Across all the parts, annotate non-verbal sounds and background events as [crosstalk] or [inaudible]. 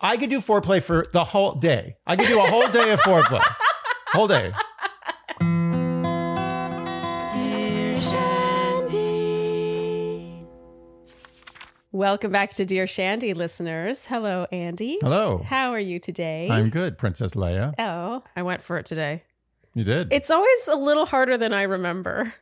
I could do foreplay for the whole day. I could do a whole day of foreplay. Whole day. Dear Shandy. Welcome back to Dear Shandy listeners. Hello, Andy. Hello. How are you today? I'm good, Princess Leia. oh, I went for it today. You did. It's always a little harder than I remember.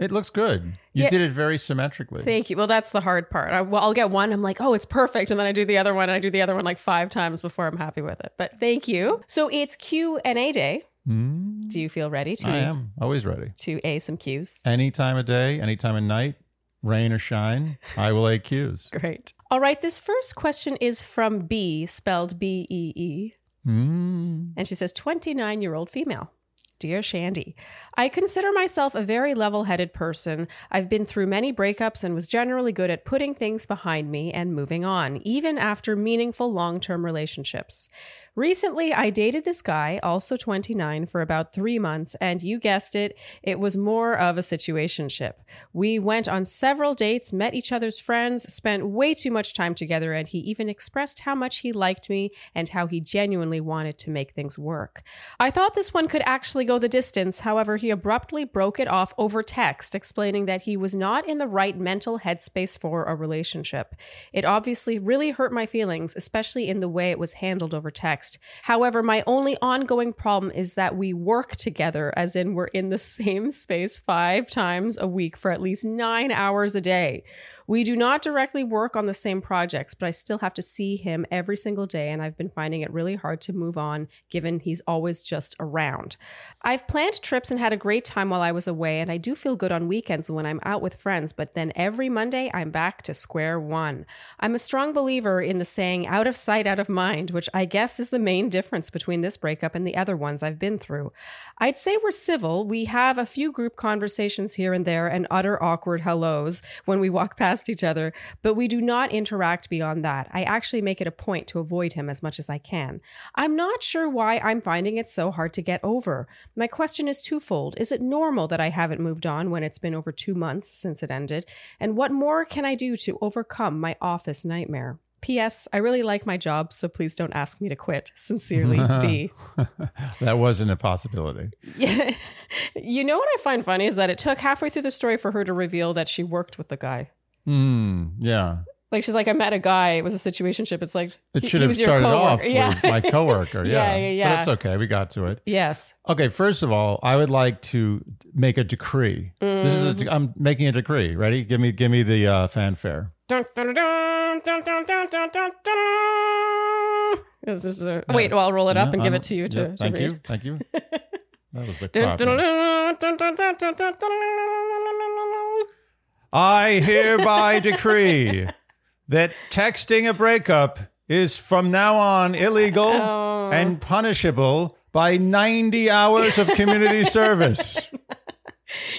It looks good. You Yeah. did it very symmetrically. Thank you. Well, that's the hard part. I, well, I'll get one. I'm like, oh, it's perfect, and then I do the other one, and I do the other one like five times before I'm happy with it. But thank you. So it's Q and A day. Hmm, Do you feel ready to I am always ready. to a some Qs? Any time of day, any time of night, rain or shine, I will a Qs. [laughs] Great. All right. This first question is from B, spelled B E E. Mm. And she says, 29 year old female. Dear Shandy, I consider myself a very level headed person. I've been through many breakups and was generally good at putting things behind me and moving on, even after meaningful long term relationships. Recently, I dated this guy, also 29, for about three months, and you guessed it, it was more of a situationship. We went on several dates, met each other's friends, spent way too much time together, and he even expressed how much he liked me and how he genuinely wanted to make things work. I thought this one could actually go the distance, however, he abruptly broke it off over text, explaining that he was not in the right mental headspace for a relationship. It obviously really hurt my feelings, especially in the way it was handled over text. However, my only ongoing problem is that we work together, as in we're in the [laughs] same space five times a week for at least nine hours a day. We do not directly work on the same projects, but I still have to see him every single day, and I've been finding it really hard to move on given he's always just around. I've planned trips and had a great time while I was away, and I do feel good on weekends when I'm out with friends, but then every Monday I'm back to square one. I'm a strong believer in the saying out of sight, out of mind, which I guess is the main difference between this breakup and the other ones I've been through. I'd say we're civil. We have a few group conversations here and there and utter awkward hellos when we walk past each other, but we do not interact beyond that. I actually make it a point to avoid him as much as I can. I'm not sure why I'm finding it so hard to get over. My question is twofold. Is it normal that I haven't moved on when it's been over two months since it ended? And what more can I do to overcome my office nightmare? P.S. I really like my job, so please don't ask me to quit. Sincerely, [laughs] B. that wasn't a possibility. Yeah. [laughs] You know what I find funny is that it took halfway through the story for her to reveal that she worked with the guy. Mm, yeah. Like she's like, I met a guy. It was a situation ship. It's like it he, should he have started off yeah. with my coworker. Yeah. yeah, yeah, yeah. But it's okay. We got to it. Yes. Okay. First of all, I would like to make a decree. Mm. This is a, I'm making a decree. Ready? Give me, give me the uh, fanfare. Dun, dun, dun, this is a, wait. Well, I'll roll it up and give I'm, it to you. To, yeah, thank to you. Thank you. That was the. I hereby decree that texting a breakup is from now on illegal Oh. and punishable by 90 hours of community [laughs] service.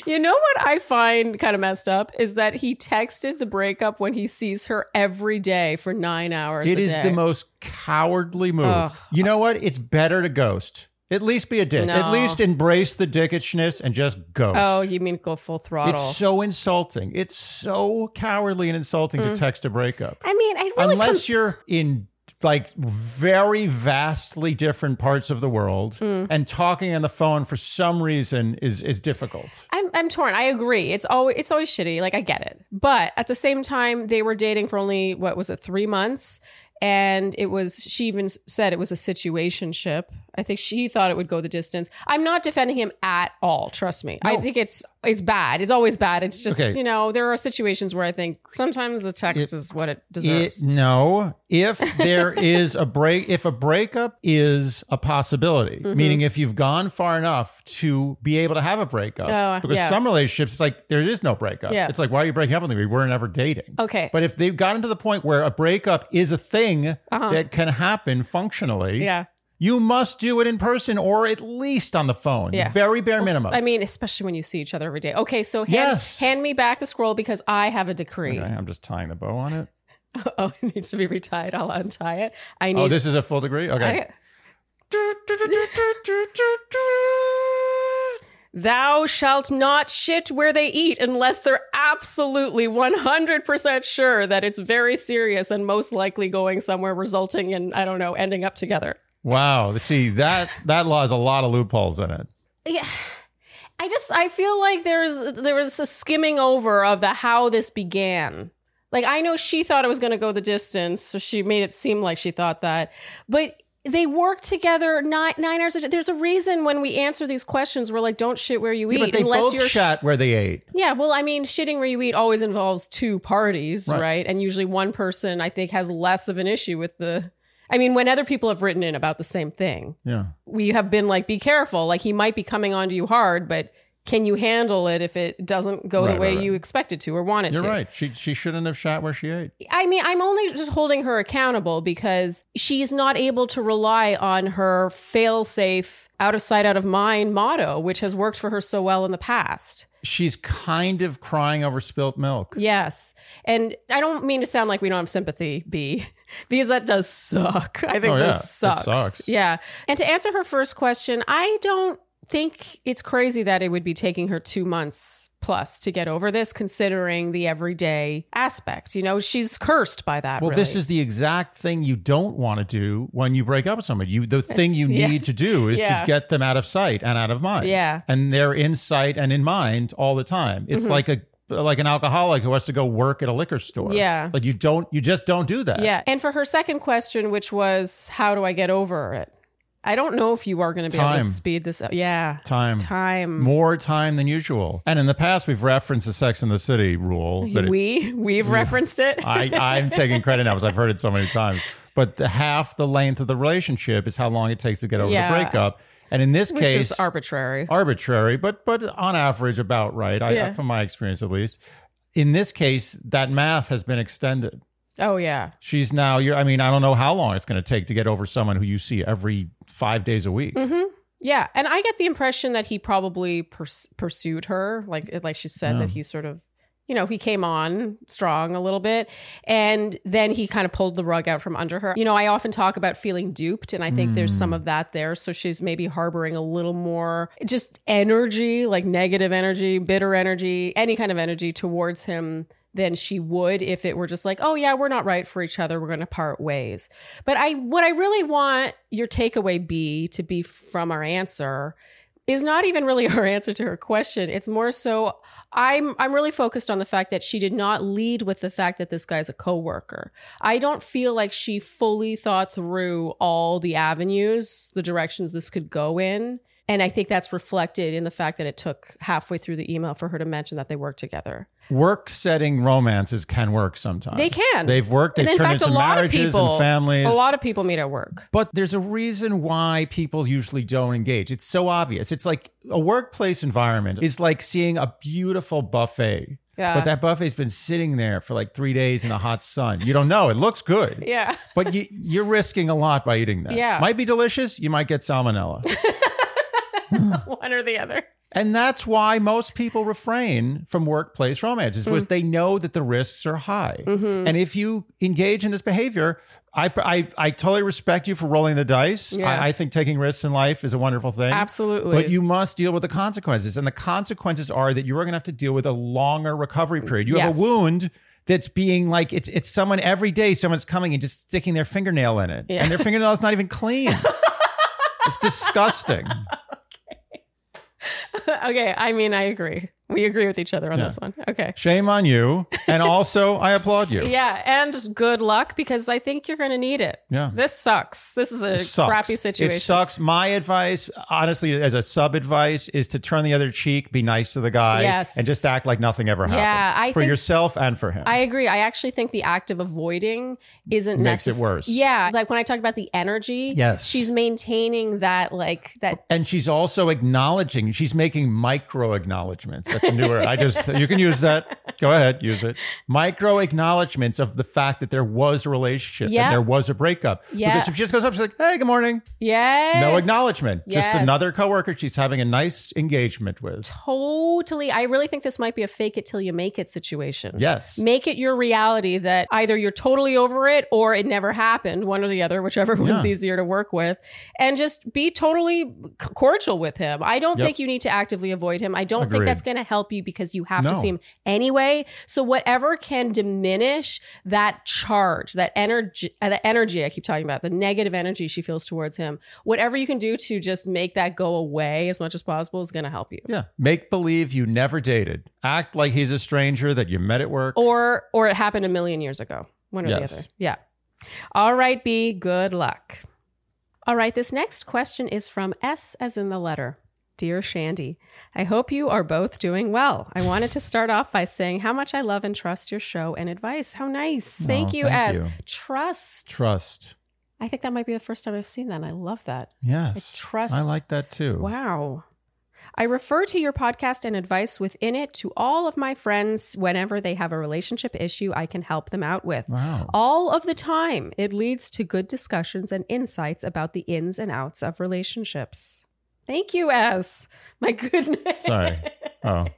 You know what I find kind of messed up is that he texted the breakup when he sees her every day for nine hours. It is day. the most cowardly move. Ugh. You know what? It's better to ghost. At least be a dick. No. At least embrace the dickishness and just ghost. Oh, you mean go full throttle? it's so insulting. It's so cowardly and insulting Mm. to text a breakup. I mean, I really Unless comes- you're in like very vastly different parts of the world Mm. and talking on the phone for some reason is is difficult. I'm I'm torn. I agree. It's always it's always shitty. Like I get it, but at the same time, they were dating for only what was it three months, and it was she even said it was a situationship. I think she thought it would go the distance. I'm not defending him at all. Trust me. I think it's it's bad. It's always bad. It's just Okay. you know there are situations where I think sometimes the text is what it It, deserves. no, if there [laughs] is a break, if a breakup is a possibility, Mm-hmm. meaning if you've gone far enough to be able to have a breakup, Oh, because yeah. some relationships, it's like there is no breakup. Yeah. It's like, why are you breaking up with me? We weren't ever dating. Okay. But if they've gotten to the point where a breakup is a thing that can happen functionally, Uh-huh. yeah. You must do it in person or at least on the phone. Yeah. Very bare minimum. I mean, especially when you see each other every day. Okay, so hand, Yes. hand me back the scroll because I have a decree. Okay, I'm just tying the bow on it. [laughs] Oh, it needs to be retied. I'll untie it. I oh, need. Oh, this is a full degree? Okay. I- [laughs] Thou shalt not shit where they eat unless they're absolutely 100% sure that it's very serious and most likely going somewhere resulting in, I don't know, ending up together. Wow. See, that that law has a lot of loopholes in it. Yeah. I just I feel like there's there was a skimming over of the how this began. Like I know she thought it was going to go the distance, so she made it seem like she thought that. But they work together nine nine hours a day. There's a reason when we answer these questions, we're like, "Don't shit where you Yeah, eat," but they unless both you're shat where they ate. yeah, well, I mean, shitting where you eat always involves two parties, Right. right. And usually one person, I think, has less of an issue with the. I mean, when other people have written in about the same thing, Yeah. we have been like, be careful. Like, he might be coming onto you hard, but can you handle it if it doesn't go Right, the way right, right. you expect it to or want it You're to? right. She she shouldn't have shot where she ate. I mean, I'm only just holding her accountable because she's not able to rely on her fail safe, out of sight, out of mind motto, which has worked for her so well in the past. She's kind of crying over spilt milk. Yes. And I don't mean to sound like we don't have sympathy, B, because that does suck. I think Oh, yeah. this sucks. sucks. Yeah. And to answer her first question, I don't think it's crazy that it would be taking her two months plus to get over this, considering the everyday aspect. You know, she's cursed by that. Well, really. this is the exact thing you don't want to do when you break up with somebody. You the [laughs] thing you Yeah. need to do is Yeah. to get them out of sight and out of mind. Yeah. And they're in sight and in mind all the time. It's Mm-hmm. like a like an alcoholic who has to go work at a liquor store. Yeah. Like you don't you just don't do that. Yeah. And for her second question, which was, how do I get over it? I don't know if you are going to be able to speed this up. Yeah. Time. Time. More time than usual. And in the past we've referenced the Sex in the City rule. [laughs] that it- we, we've referenced it. [laughs] I, I'm taking credit now because I've heard it so many times. But the half the length of the relationship is how long it takes to get over Yeah. the breakup. And in this which case, is arbitrary. arbitrary, but but on average about right. I, Yeah. from my experience at least. In this case, that math has been extended. Oh yeah. She's now. You're. I mean, I don't know how long it's going to take to get over someone who you see every five days a week. Mm-hmm. Yeah, and I get the impression that he probably purs- pursued her, like like she said that he sort of, you know, he came on strong a little bit, and then he kind of pulled the rug out from under her. You know, I often talk about feeling duped, and I think there's some of that there. So she's maybe harboring a little more just energy, like negative energy, bitter energy, any kind of energy towards him than she would if it were just like, oh yeah, we're not right for each other, we're going to part ways. But I what I really want your takeaway be to be from our answer is not even really [laughs] her answer to her question. It's more so I'm I'm really focused on the fact that she did not lead with the fact that this guy's a coworker. I don't feel like she fully thought through all the avenues, the directions this could go in. And I think that's reflected in the fact that it took halfway through the email for her to mention that they work together. Work setting romances can work sometimes. They can. They've worked. They've and in turned fact, a into lot of marriages people, and families. a lot of people meet at work. But there's a reason why people usually don't engage. It's so obvious. It's like a workplace environment is like seeing a beautiful buffet. Yeah. But that buffet's been sitting there for like three days in the hot sun. You don't know. It looks good. Yeah. But you, you're risking a lot by eating that. Yeah. Might be delicious. You might get salmonella. [laughs] [laughs] One or the other. and that's why most people refrain from workplace romances Mm. because they know that the risks are high. Mm-hmm. And if you engage in this behavior, I, I, I totally respect you for rolling the dice. Yeah. I, I think taking risks in life is a wonderful thing. Absolutely. But you must deal with the consequences. And the consequences are that you are going to have to deal with a longer recovery period. You have a wound that's being like, it's, it's someone every day, someone's coming and just sticking their fingernail in it. Yeah. And their fingernail is not even clean. [laughs] it's disgusting. [laughs] okay. I mean, I agree. We agree with each other on Yeah. this one. Okay. Shame on you. And [laughs] also, I applaud you. Yeah. And good luck because I think you're going to need it. Yeah. This sucks. This is a crappy situation. It sucks. My advice, honestly, as a sub advice, is to turn the other cheek, be nice to the guy, Yes. and just act like nothing ever happened. Yeah, I for think- yourself and for him. I agree. I actually think the act of avoiding isn't Makes it worse. Yeah, like when I talk about the energy, Yes. she's maintaining that like that and she's also acknowledging. She's making micro acknowledgments [laughs] That's a newer. I just you can use that. Go ahead, use it. Micro acknowledgments of the fact that there was a relationship Yeah. and there was a breakup. Yeah. Because if she just goes up, she's like, "Hey, good morning." Yes. No acknowledgement. Yes. Just another coworker she's having a nice engagement with. Totally. I really think this might be a fake it till you make it situation. Yes. Make it your reality that either you're totally over it or it never happened, one or the other, whichever [laughs] one's Yeah. easier to work with. And just be totally cordial with him. I don't Yep. think you need to actively avoid him. I don't think that's going to help you because you have No. to see him anyway. So whatever can diminish that charge, that energy, uh, the energy I keep talking about, the negative energy she feels towards him, whatever you can do to just make that go away as much as possible is going to help you. Yeah. Make believe you never dated. Act like he's a stranger that you met at work. or or it happened a million years ago one or Yes. the other yeah all right b good luck all right this next question is from s as in the letter Dear Shandy, I hope you are both doing well. I wanted to start off by saying how much I love and trust your show and advice. How nice. Oh, thank you, thank S. you. Trust. Trust. I think that might be the first time I've seen that. and I love that. Yes. trust- I like that too. Wow. I refer to your podcast and advice within it to all of my friends whenever they have a relationship issue I can help them out with. Wow. All of the time, it leads to good discussions and insights about the ins and outs of relationships. Thank you, S. My [laughs] goodness. Sorry. Oh. [laughs]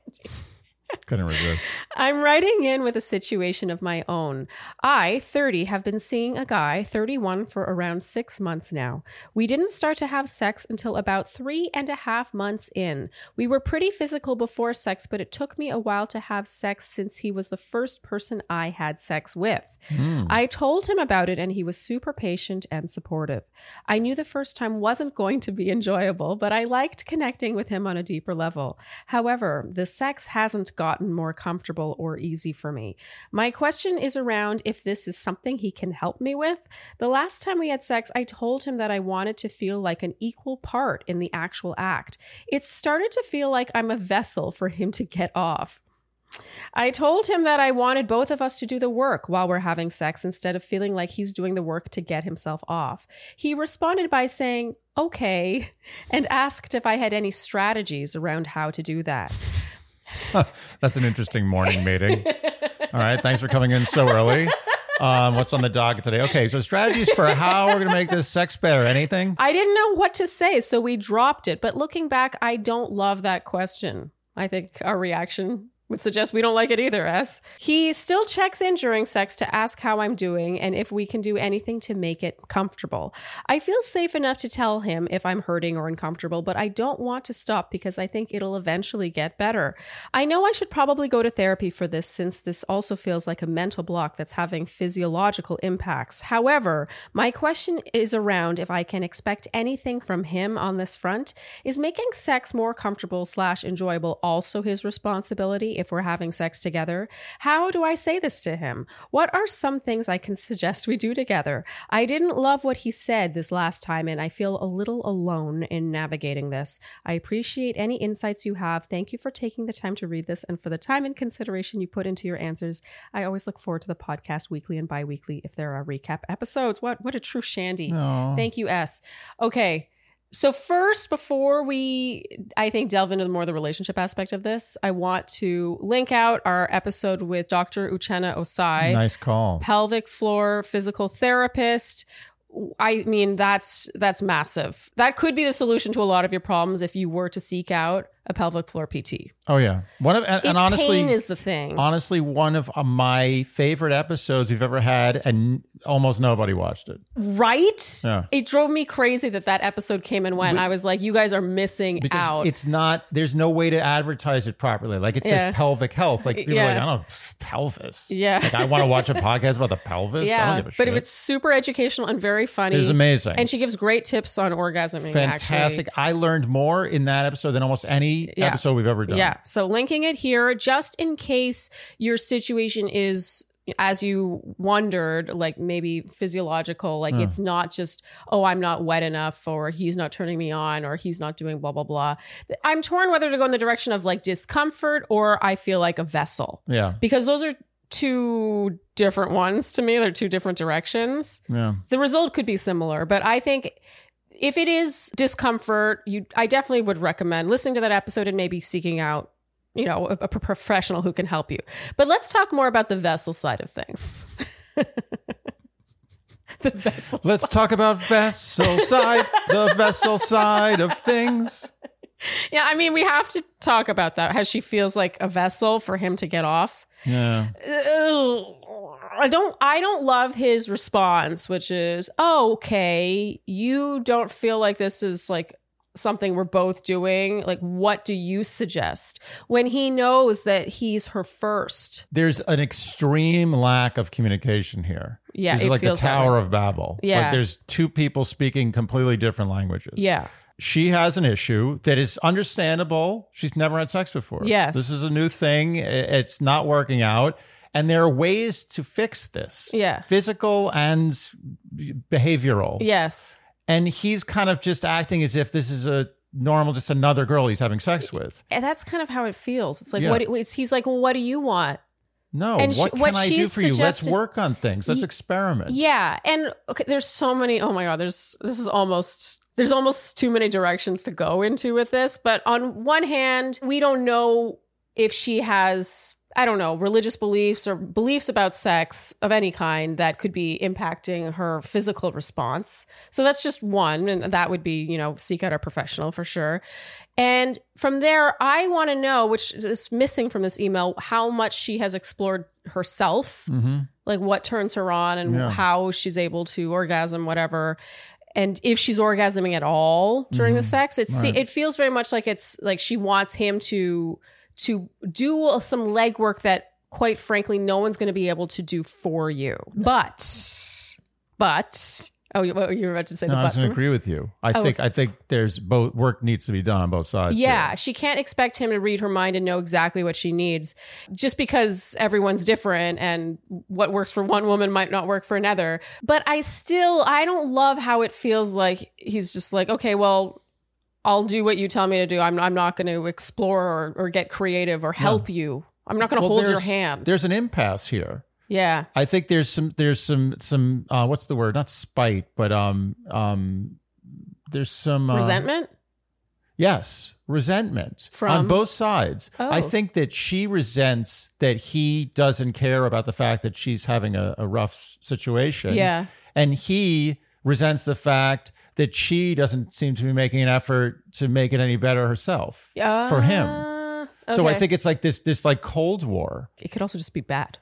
Couldn't resist. I'm writing in with a situation of my own. I, 30, have been seeing a guy, 31, for around six months now. We didn't start to have sex until about three and a half months in. We were pretty physical before sex, but it took me a while to have sex since he was the first person I had sex with. Hmm. I told him about it and he was super patient and supportive. I knew the first time wasn't [laughs] going to be enjoyable, but I liked connecting with him on a deeper level. However, the sex hasn't gotten more comfortable or easy for me. My question is around if this is something he can help me with. The last time we had sex, I told him that I wanted to feel like an equal part in the actual act. It started to feel like I'm a vessel for him to get off. I told him that I wanted both of us to do the work while we're having sex instead of feeling like he's doing the work to get himself off. He responded by saying, okay, [laughs] and asked if I had any strategies around how to do that. [laughs] That's an interesting morning meeting. All right. Thanks for coming in so early. Um, what's on the docket today? Okay. So, strategies for how we're going to make this sex better. Anything? I didn't know what to say, so we dropped it. But looking back, I don't love that question. I think our reaction would suggest we don't like it either, S. He still checks in during sex to ask how I'm doing and if we can do anything to make it comfortable. I feel safe enough to tell him if I'm hurting or uncomfortable, but I don't want to stop because I think it'll eventually get better. I know I should probably go to therapy for this since this also feels like a mental block that's having physiological impacts. However, my question is around if I can expect anything from him on this front. Is making sex more comfortable slash enjoyable also his responsibility if we're having sex together? How do I say this to him? What are some things I can suggest we do together? I didn't love what he said this last time, and I feel a little alone in navigating this. I appreciate any insights you have. Thank you for taking the time to read this and for the time and consideration you put into your answers. I always look forward to the podcast weekly and bi weekly if there are recap episodes. What, what a true shandy. No. Thank you, S. Okay. So first, before we, I think, delve into more the relationship aspect of this, I want to link out our episode with Dr. Uchenna Ossai, Nice call. pelvic floor physical therapist. I mean, that's that's massive. That could be the solution to a lot of your problems if you were to seek out a pelvic floor PT. Oh yeah. One of and, If and honestly, pain is the thing. honestly, one of uh, my favorite episodes we've ever had, and almost nobody watched it. Right? Yeah. It drove me crazy that that episode came and went. I was like, you guys are missing Because out. it's not. There's no way to advertise it properly. Like it says Yeah. pelvic health. Like people Yeah. are like, I don't know, pelvis. Yeah. Like I want to watch a podcast about the pelvis. I don't yeah, give a but shit. it's super educational and very funny. It was amazing. And she gives great tips on orgasming. fantastic. Actually. I learned more in that episode than almost any Yeah. episode we've ever done. Yeah. So linking it here, just in case your situation is as you wondered, like maybe physiological, like hmm. it's not just, oh, I'm not wet enough, or he's not turning me on, or he's not doing blah, blah, blah. I'm torn whether to go in the direction of like discomfort or I feel like a vessel Yeah. because those are two different ones to me. They're two different directions. Yeah. the result could be similar but i think if it is discomfort you i definitely would recommend listening to that episode and maybe seeking out you know, a, a professional who can help you. But let's talk more about the vessel side of things. [laughs] the vessel. Let's talk about vessel [laughs] side, the vessel side of things. Yeah, I mean, we have to talk about that. How she feels like a vessel for him to get off. Yeah. I don't I don't love his response, which is, oh, okay, you don't feel like this is like something we're both doing. Like, what do you suggest? When he knows that he's her first. There's an extreme lack of communication here. Yeah, it's it like the Tower of Babel. Yeah. Like there's two people speaking completely different languages. Yeah. She has an issue that is understandable. She's never had sex before. Yes. This is a new thing. It's not working out. And there are ways to fix this. Yeah. Physical and behavioral. Yes. And he's kind of just acting as if this is a normal, just another girl he's having sex with. And that's kind of how it feels. It's like, Yeah. what it's, he's like, well, what do you want? No, And she- what can what I do for you? Let's work on things. Let's experiment. Yeah, and okay, there's so many. Oh my god, there's this is almost there's almost too many directions to go into with this. But on one hand, we don't know if she has I don't know religious beliefs or beliefs about sex of any kind that could be impacting her physical response. So that's just one, and that would be you know seek out a professional for sure. And from there, I want to know, which is missing from this email, how much she has explored herself hmm like what turns her on and Yeah. how she's able to orgasm whatever and if she's orgasming at all during the Mhm. sex it's Right. it feels very much like it's like she wants him to to do some legwork that quite frankly no one's going to be able to do for you but but oh you, you were about to say No, the I was going to agree with you. I Oh, think I think there's both work needs to be done on both sides. Yeah, here. she can't expect him to read her mind and know exactly what she needs just because everyone's different and what works for one woman might not work for another. But I still I don't love how it feels like he's just like, "Okay, well, I'll do what you tell me to do. I'm I'm not going to explore or, or get creative or help you. I'm not going to Well, hold your hand." There's an impasse here. Yeah. I think there's some there's some some uh, what's the word? Not spite, but um um there's some uh, Resentment? Yes, resentment From? on both sides. I Oh. think that she resents that he doesn't care about the fact that she's having a, a rough situation. Yeah. and he resents the fact that she doesn't seem to be making an effort to make it any better herself for him. Uh, So I think it's like this this like cold war. it could also just be bad.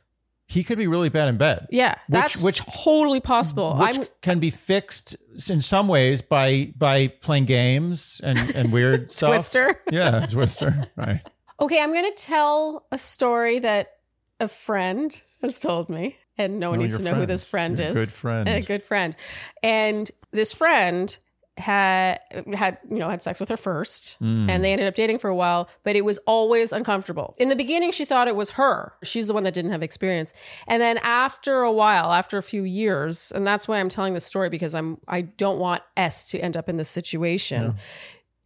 He could be really bad in bed. Yeah, that's which- totally possible. which I'm can be fixed in some ways by by playing games and and weird [laughs] stuff. Twister. Yeah, Twister. Right. [laughs] Okay, I'm going to tell a story that a friend has told me, and no one Oh, needs to know who this friend Your is. good friend. [laughs] A good friend. And this friend had had you know had sex with her first Mm. and they ended up dating for a while but it was always uncomfortable in the beginning she thought it was her she's the one that didn't have experience and then after a while after a few years and that's why i'm telling this story because i'm i don't want s to end up in this situation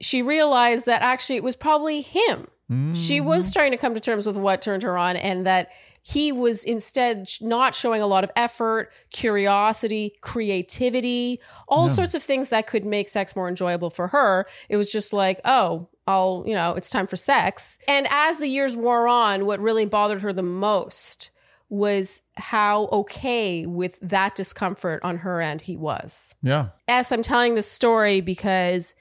she realized that actually it was probably him she Mm-hmm. was starting to come to terms with what turned her on and that he was instead not showing a lot of effort, curiosity, creativity, all sorts of things that could make sex more enjoyable for her. It was just like, oh, I'll, you know, it's time for sex. And as the years wore on, what really bothered her the most was how okay with that discomfort on her end he was. Yeah. S, I'm telling this story because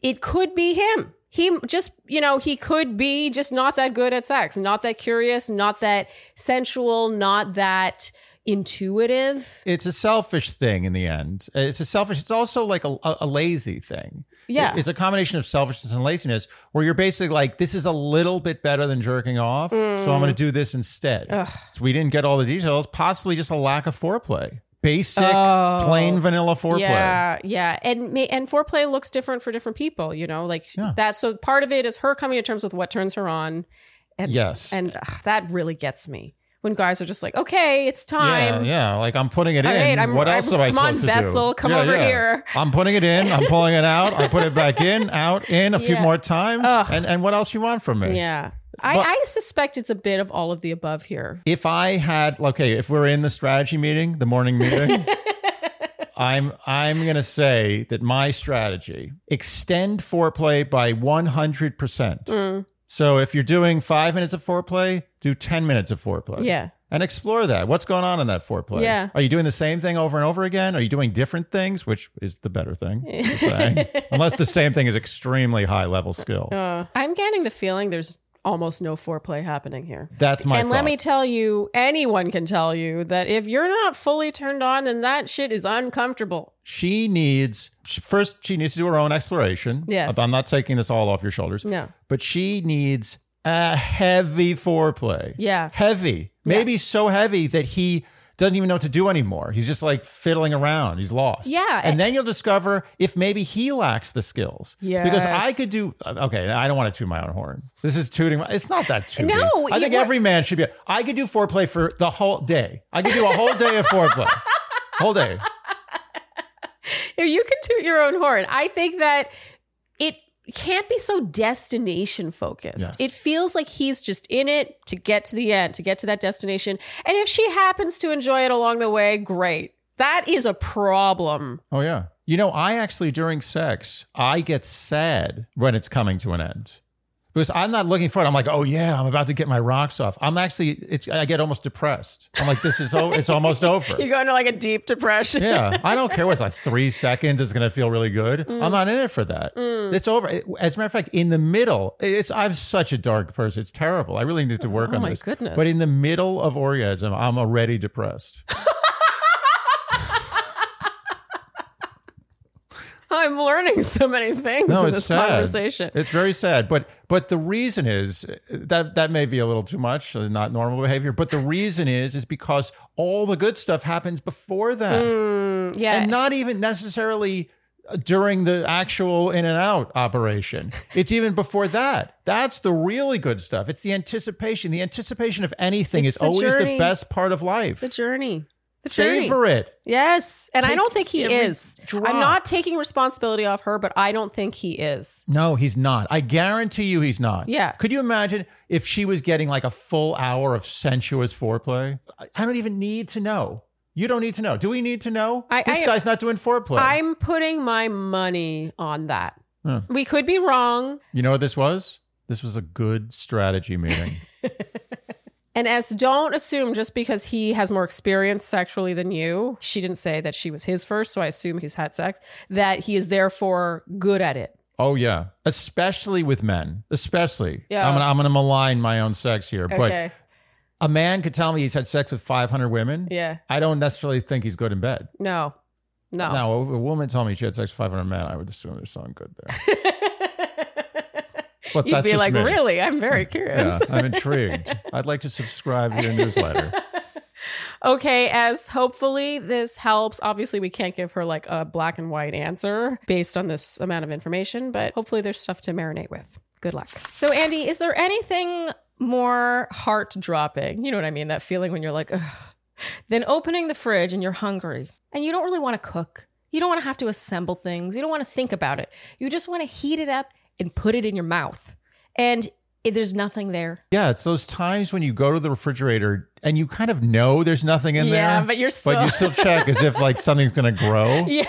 it could be him. He just, you know, he could be just not that good at sex, not that curious, not that sensual, not that intuitive. It's a selfish thing in the end. It's a selfish. It's also like a, a, lazy thing. Yeah. It's a combination of selfishness and laziness where you're basically like, this is a little bit better than jerking off. So I'm going to mm. do this instead. So we didn't get all the details, possibly just a lack of foreplay. Basic, Oh. plain vanilla foreplay. Yeah, yeah, and and foreplay looks different for different people. You know, like Yeah. that. So part of it is her coming to terms with what turns her on, and Yes. and ugh, that really gets me when guys are just like, okay, it's time. yeah. Like I'm putting it All in. right, I'm- what else I'm- am I come on, supposed to do? vessel, come over yeah. here. I'm putting it in. I'm pulling it out. I put it back in, out, in a few [laughs] more times. Ugh. And and what else you want from me? Yeah. I, But- I suspect it's a bit of all of the above here. If I had okay, if we're in the strategy meeting, the morning meeting, [laughs] I'm I'm gonna say that my strategy extend foreplay by 100 percent. Mm. So if you're doing five minutes of foreplay, do 10 minutes of foreplay. Yeah. And explore that. What's going on in that foreplay? Yeah. Are you doing the same thing over and over again? Are you doing different things, which is the better thing? [laughs] Unless the same thing is extremely high level skill. Uh, I'm getting the feeling there's almost no foreplay happening here. That's my and thought. let me tell you, anyone can tell you that if you're not fully turned on, then that shit is uncomfortable. she needs first she needs to do her own exploration. Yes. I'm not taking this all off your shoulders. No. But she needs a heavy foreplay. Yeah. Heavy. Maybe so heavy that he doesn't even know what to do anymore. He's just like fiddling around. He's lost. Yeah. And then you'll discover if maybe he lacks the skills. Yeah. Because I could do uh, okay, I don't want to toot my own horn. This is tooting my it's not that tooting. No, I think every man should be I could do foreplay for the whole day. I could do a whole day of foreplay. [laughs] Whole day. If you can toot your own horn, I think that it can't be so destination focused. Yes. It feels like he's just in it to get to the end, to get to that destination. And if she happens to enjoy it along the way, great. That is a problem. Oh yeah. You know, I actually during sex, I get sad when it's coming to an end. Because I'm not looking for it. I'm like, oh yeah, I'm about to get my rocks off. I'm actually, it's. I get almost depressed. I'm like, this is, oh, it's [laughs] almost over. You go into like a deep depression. Yeah, I don't care what's like [laughs] three seconds. It's gonna feel really good. Mm. I'm not in it for that. It's over. As a matter of fact, in the middle, it's. I'm such a dark person. It's terrible. I really need to work Oh on my this. goodness. But in the middle of orgasm, I'm already depressed. [laughs] I'm learning so many things No, in it's this sad. conversation. It's very sad. But but the reason is that that may be a little too much, uh, not normal behavior. But the reason is is because all the good stuff happens before that, Mm, yeah. and not even necessarily uh, during the actual in and out operation. [laughs] It's even before that. That's the really good stuff. It's the anticipation. The anticipation of anything It's is the always journey. the best part of life. the journey. The journey. Savor it. Yes. And I don't think he is. drop. I'm not taking responsibility off her, but I don't think he is. No, he's not. I guarantee you he's not. Yeah. Could you imagine if she was getting like a full hour of sensuous foreplay? I- I don't even need to know. You don't need to know. Do we need to know? I- this I- guy's not doing foreplay. I'm putting my money on that. Huh. We could be wrong. you know what this was? This was a good strategy meeting. [laughs] And as don't assume just because he has more experience sexually than you, she didn't say that she was his first, so I assume he's had sex, that he is therefore good at it. oh yeah, especially with men. Especially. Yeah. I'm gonna I'm gonna malign my own sex here, but a man could tell me he's had sex with 500 women. Yeah. I don't necessarily think he's good in bed. No. No. Now, if a woman told me she had sex with 500 men, I would assume there's something good there. [laughs] But You'd be like, me. really? I'm very [laughs] curious. Yeah, I'm intrigued. I'd like to subscribe to your newsletter. [laughs] Okay, as hopefully this helps. Obviously, we can't give her like a black and white answer based on this amount of information, but hopefully there's stuff to marinate with. Good luck. So, Andy, is there anything more heart dropping? You know what I mean? That feeling when you're like, Ugh. than opening the fridge and you're hungry and you don't really want to cook. You don't want to have to assemble things. You don't want to think about it. You just want to heat it up and put it in your mouth. And there's nothing there. Yeah, it's those times when you go to the refrigerator and you kind of know there's nothing in Yeah, there. Yeah, but you're still- But you still check as if like something's going to grow. [laughs] Yeah.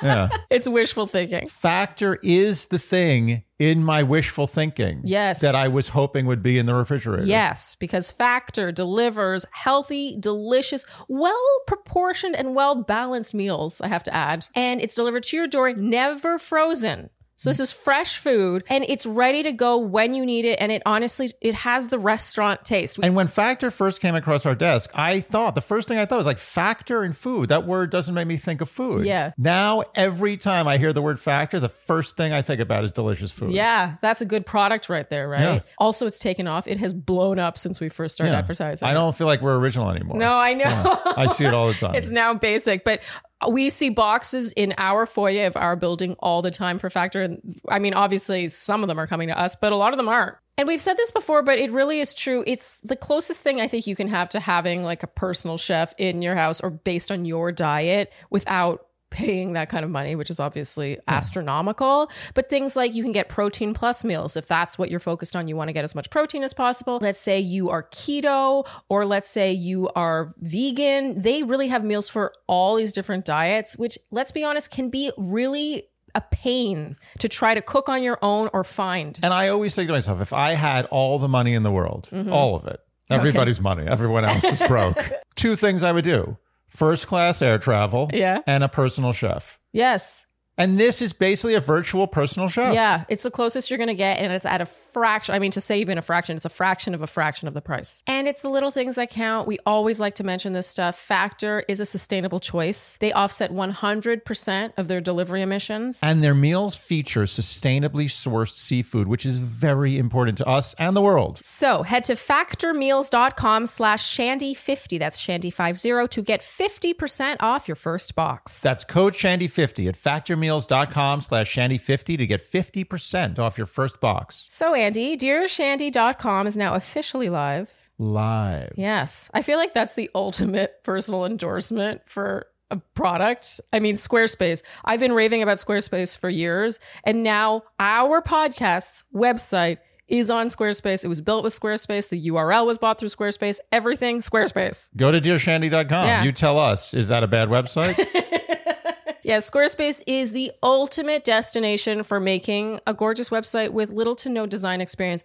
Yeah. It's wishful thinking. Factor is the thing in my wishful thinking. Yes. That I was hoping would be in the refrigerator. Yes, because Factor delivers healthy, delicious, well proportioned, and well balanced meals, I have to add. And it's delivered to your door, never frozen. So this is fresh food and it's ready to go when you need it. And it honestly, it has the restaurant taste. And when Factor first came across our desk, I thought the first thing I thought was like Factor and food. That word doesn't make me think of food. Yeah. Now every time I hear the word Factor, the first thing I think about is delicious food. yeah, that's a good product right there, right? Yeah. Also, it's taken off. It has blown up since we first started Yeah. advertising. I don't feel like we're original anymore. No, I know. I see it all the [laughs] time. It's now basic, but we see boxes in our foyer of our building all the time for Factor. And I mean, obviously, some of them are coming to us, but a lot of them aren't. And we've said this before, but it really is true. It's the closest thing I think you can have to having like a personal chef in your house or based on your diet without paying that kind of money, which is obviously astronomical. But things like you can get protein plus meals if that's what you're focused on. You want to get as much protein as possible. Let's say you are keto or let's say you are vegan. They really have meals for all these different diets, which let's be honest, can be really a pain to try to cook on your own or find. And I always think to myself, if I had all the money in the world, mm-hmm. all of it, everybody's money, everyone else is broke. [laughs] Two things I would do first class air travel Yeah. and a personal chef. Yes. And this is basically a virtual personal chef. Yeah, it's the closest you're going to get, and it's at a fraction. I mean, to say even a fraction, it's a fraction of a fraction of the price. And it's the little things that count. We always like to mention this stuff. Factor is a sustainable choice. They offset 100% of their delivery emissions. And their meals feature sustainably sourced seafood, which is very important to us and the world. So head to factormeals.com slash shandy50. That's shandy50 to get 50% off your first box. That's code Shandy50 at factormeals.com slash Shandy50 to get 50% off your first box. So, Andy, dearshandy.com is now officially live. Live. Yes. I feel like that's the ultimate personal endorsement for a product. I mean, Squarespace. I've been raving about Squarespace for years, and now our podcast's website is on Squarespace. It was built with Squarespace. The URL was bought through Squarespace. Everything Squarespace. Go to dearshandy.com. Yeah. You tell us, is that a bad website? [laughs] Yeah, Squarespace is the ultimate destination for making a gorgeous website with little to no design experience.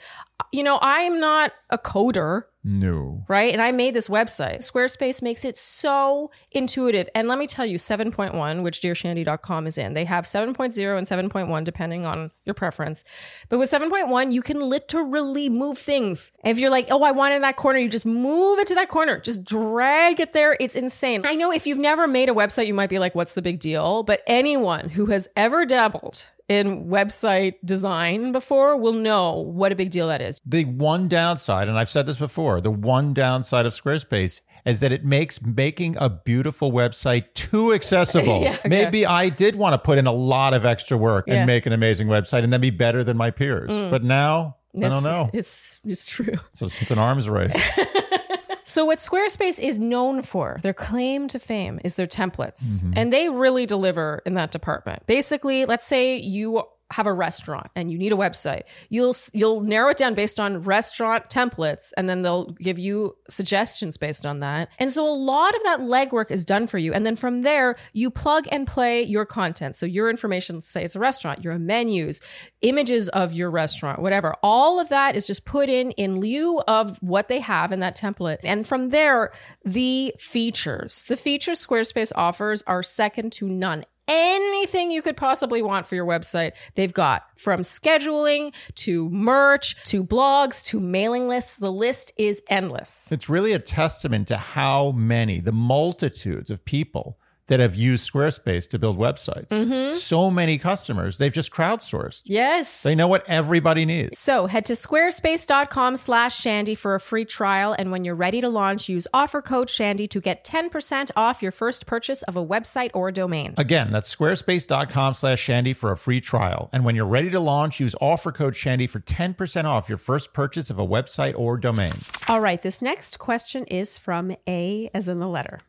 You know, I am not a coder. No. right? And I made this website. Squarespace makes it so intuitive. And let me tell you, 7.1, which dearshandy.com is in, they have 7.0 and 7.1, depending on your preference. But with 7.1, you can literally move things. If you're like, oh, I want it in that corner, you just move it to that corner. Just drag it there. It's insane. I know if you've never made a website, you might be like, what's the big deal? But anyone who has ever dabbled in website design before will know what a big deal that is. The one downside, and I've said this before, the one downside of Squarespace is that it makes making a beautiful website too accessible. [laughs] Yeah, okay. Maybe I did want to put in a lot of extra work Yeah. Mm. and make an amazing website and then be better than my peers. But now, I don't It's- know. It's, it's true. So it's an arms race. [laughs] So what Squarespace is known for, their claim to fame is their templates. Mm-hmm. And they really deliver in that department. Basically, let's say you have a restaurant and you need a website. You'll you'll narrow it down based on restaurant templates and then they'll give you suggestions based on that. And so a lot of that legwork is done for you and then from there you plug and play your content. So your information, let's say it's a restaurant, your menus, images of your restaurant, whatever. All of that is just put in in lieu of what they have in that template. And from there, the features, the features Squarespace offers are second to none. Anything you could possibly want for your website, they've got from scheduling to merch to blogs to mailing lists. The list is endless. It's really a testament to how many, the multitudes of people that have used Squarespace to build websites. Mm-hmm. So many customers, they've just crowdsourced. Yes. They know what everybody needs. So head to squarespace.com slash shandy for a free trial. And when you're ready to launch, use offer code shandy to get 10% off your first purchase of a website or domain. Again, that's squarespace.com slash shandy for a free trial. And when you're ready to launch, use offer code shandy for 10% off your first purchase of a website or domain. All right, this next question is from A as in the letter.